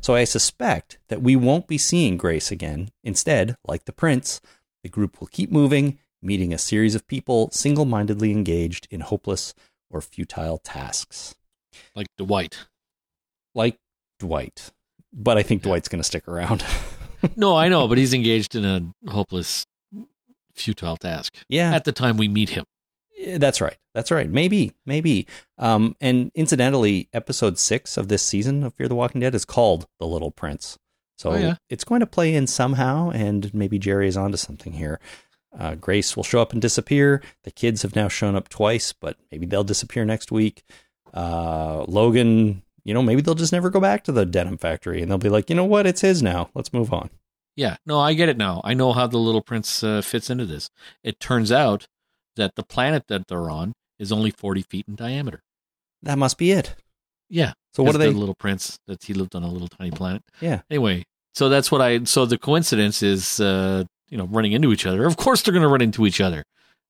So I suspect that we won't be seeing Grace again. Instead, like the prince, the group will keep moving, meeting a series of people single mindedly engaged in hopeless or futile tasks. Like Dwight. Like Dwight. But I think Dwight's going to stick around. no, I know, but he's engaged in a hopeless, futile task. Yeah. At the time we meet him. That's right. That's right. Maybe, maybe. Um, and incidentally, episode six of this season of Fear the Walking Dead is called The Little Prince. So oh, yeah. it's going to play in somehow, and maybe Jerry is onto something here. Uh, Grace will show up and disappear. The kids have now shown up twice, but maybe they'll disappear next week. Uh, Logan, you know, maybe they'll just never go back to the denim factory, and they'll be like, you know what, it's his now. Let's move on. Yeah, no, I get it now. I know how the Little Prince uh, fits into this. It turns out that the planet that they're on is only 40 feet in diameter. That must be it. Yeah. So what are they? The little prince that he lived on a little tiny planet. Yeah. Anyway, so that's what I. So the coincidence is, uh, you know, running into each other. Of course, they're going to run into each other.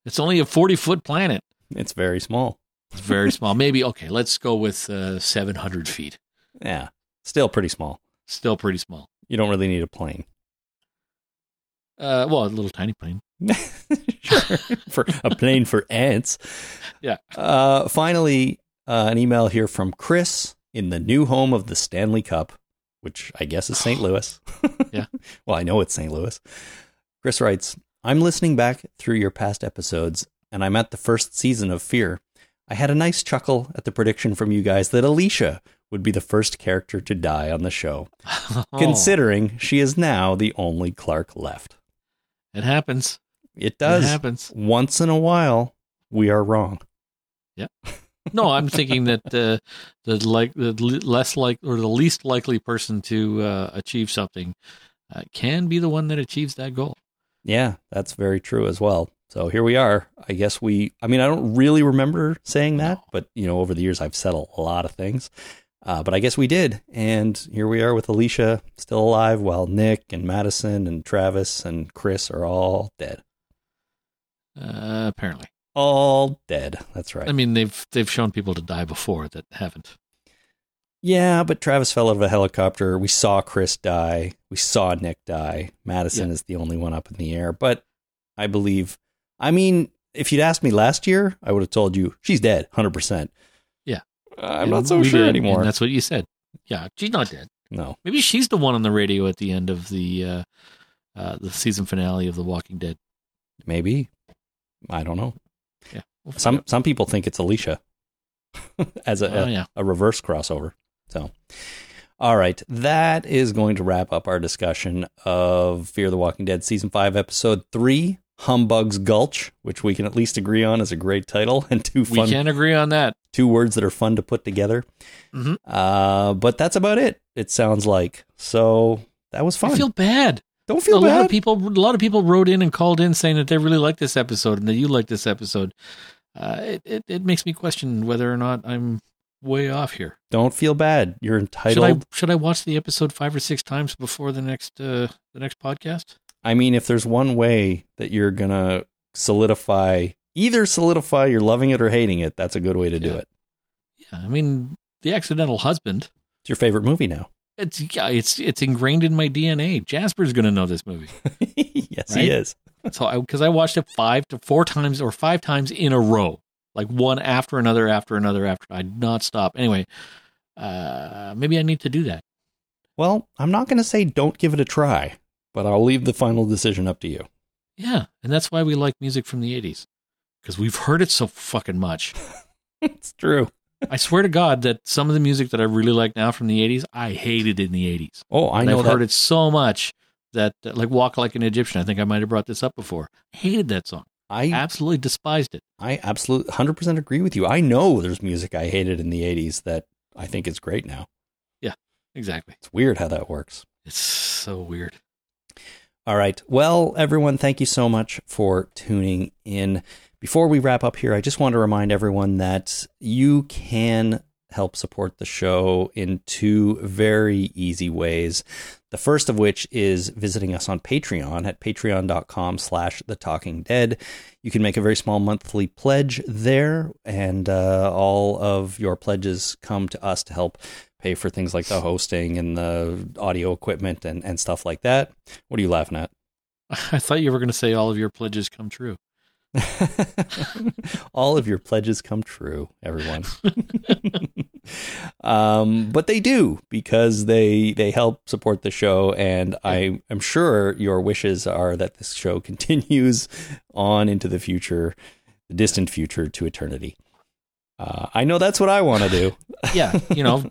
It's only a 40 foot planet. It's very small. It's very small. Maybe okay. Let's go with uh, 700 feet. Yeah. Still pretty small. Still pretty small. You don't really need a plane. Uh, well, a little tiny plane. sure. for a plane for ants. Yeah. Uh, finally, uh, an email here from Chris in the new home of the Stanley Cup, which I guess is St. Louis. yeah. Well, I know it's St. Louis. Chris writes, I'm listening back through your past episodes, and I'm at the first season of Fear. I had a nice chuckle at the prediction from you guys that Alicia would be the first character to die on the show, oh. considering she is now the only Clark left. It happens. It does. It happens. Once in a while, we are wrong. Yeah. No, I'm thinking that uh, the like the less like or the least likely person to uh, achieve something uh, can be the one that achieves that goal. Yeah, that's very true as well. So here we are. I guess we. I mean, I don't really remember saying that, but you know, over the years I've said a lot of things. Uh, but I guess we did, and here we are with Alicia still alive, while Nick and Madison and Travis and Chris are all dead. Uh, apparently, all dead. That's right. I mean, they've they've shown people to die before that haven't. Yeah, but Travis fell out of a helicopter. We saw Chris die. We saw Nick die. Madison yeah. is the only one up in the air. But I believe, I mean, if you'd asked me last year, I would have told you she's dead, hundred percent. Yeah, I'm and not so sure did, anymore. that's what you said. Yeah, she's not dead. No, maybe she's the one on the radio at the end of the uh, uh, the season finale of The Walking Dead. Maybe I don't know. Yeah. We'll some some people think it's Alicia as a, oh, yeah. a, a reverse crossover. So, all right, that is going to wrap up our discussion of Fear the Walking Dead season five, episode three, Humbug's Gulch, which we can at least agree on is a great title and two fun. We can agree on that. Two words that are fun to put together. Mm-hmm. Uh, but that's about it. It sounds like so. That was fun. I feel bad. Don't feel a bad. lot of people. A lot of people wrote in and called in saying that they really like this episode and that you like this episode. Uh, it, it, it makes me question whether or not I'm way off here. Don't feel bad. You're entitled. Should I should I watch the episode five or six times before the next uh, the next podcast? I mean, if there's one way that you're gonna solidify, either solidify you're loving it or hating it, that's a good way to yeah. do it. Yeah, I mean, the accidental husband. It's your favorite movie now. It's yeah, it's it's ingrained in my DNA. Jasper's going to know this movie. yes, right? he is. so, because I, I, watched it five to four times or five times in a row. like one after another, after another, after I would not stop. Anyway, uh, maybe I need to do that. Well, I'm not going to say don't give it a try, but I'll leave the final decision up to you. Yeah, and that's why we like music from the 80s because we've heard it so fucking much. it's true. I swear to God that some of the music that I really like now from the 80s, I hated in the 80s. Oh, I and know I've that. heard it so much that, uh, like Walk Like an Egyptian, I think I might have brought this up before. I hated that song. I Absolutely despised it. I absolutely 100% agree with you. I know there's music I hated in the 80s that I think is great now. Yeah, exactly. It's weird how that works. It's so weird. All right. Well, everyone, thank you so much for tuning in. Before we wrap up here, I just want to remind everyone that you can help support the show in two very easy ways. The first of which is visiting us on Patreon at patreon.com slash the talking dead. You can make a very small monthly pledge there, and uh, all of your pledges come to us to help pay for things like the hosting and the audio equipment and, and stuff like that. What are you laughing at? I thought you were going to say all of your pledges come true. all of your pledges come true, everyone. um, but they do because they they help support the show, and I am sure your wishes are that this show continues on into the future, the distant future, to eternity. Uh, I know that's what I want to do. Yeah, you know,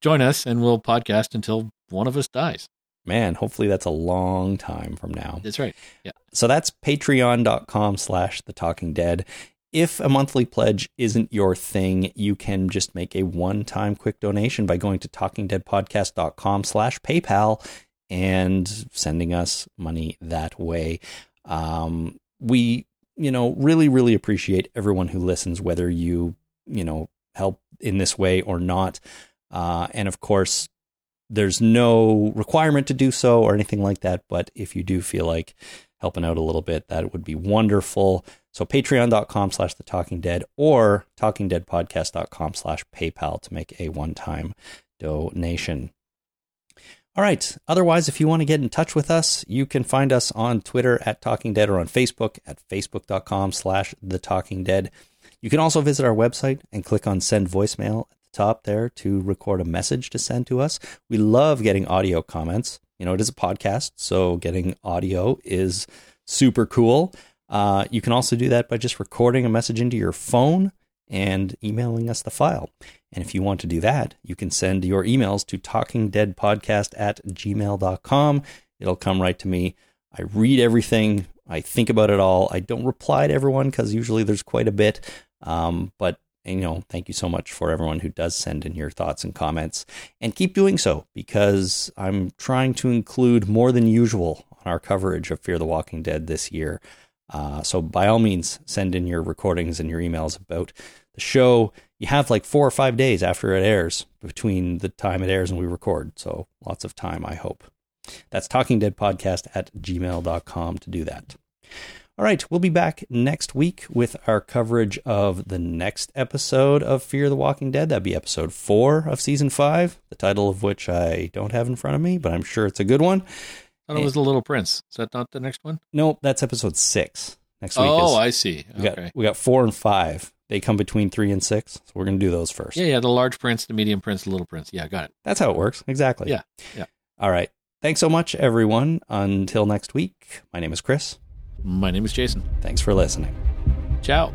join us and we'll podcast until one of us dies. Man, hopefully that's a long time from now. That's right. Yeah. So that's patreon.com slash the talking dead. If a monthly pledge isn't your thing, you can just make a one-time quick donation by going to talkingdeadpodcast.com slash PayPal and sending us money that way. Um, we, you know, really, really appreciate everyone who listens, whether you, you know, help in this way or not. Uh, and of course, there's no requirement to do so or anything like that. But if you do feel like helping out a little bit, that would be wonderful. So patreon.com slash the talking dead or talkingdeadpodcast.com slash PayPal to make a one time donation. All right. Otherwise, if you want to get in touch with us, you can find us on Twitter at Talking Dead or on Facebook at facebook.com slash the talking dead. You can also visit our website and click on send voicemail at the top there to record a message to send to us. We love getting audio comments. You know, it is a podcast, so getting audio is super cool. Uh, you can also do that by just recording a message into your phone and emailing us the file. And if you want to do that, you can send your emails to talkingdeadpodcast at gmail.com. It'll come right to me. I read everything. I think about it all. I don't reply to everyone because usually there's quite a bit. Um, but you know, thank you so much for everyone who does send in your thoughts and comments. And keep doing so because I'm trying to include more than usual on our coverage of Fear the Walking Dead this year. Uh, so by all means, send in your recordings and your emails about the show. You have like four or five days after it airs between the time it airs and we record. So lots of time, I hope. That's talkingdeadpodcast at gmail.com to do that. All right, we'll be back next week with our coverage of the next episode of Fear the Walking Dead. That'd be episode four of season five, the title of which I don't have in front of me, but I'm sure it's a good one. I thought it was The Little Prince. Is that not the next one? No, that's episode six. Next week Oh, is I see. we got we got four and five. They come between three and six, so we're gonna do those first. Yeah, yeah. The large prince, the medium prince, the little prince. Yeah, got it. That's how it works. Exactly. Yeah, yeah. All right. Thanks so much, everyone. Until next week, my name is Chris. My name is Jason. Thanks for listening. Ciao.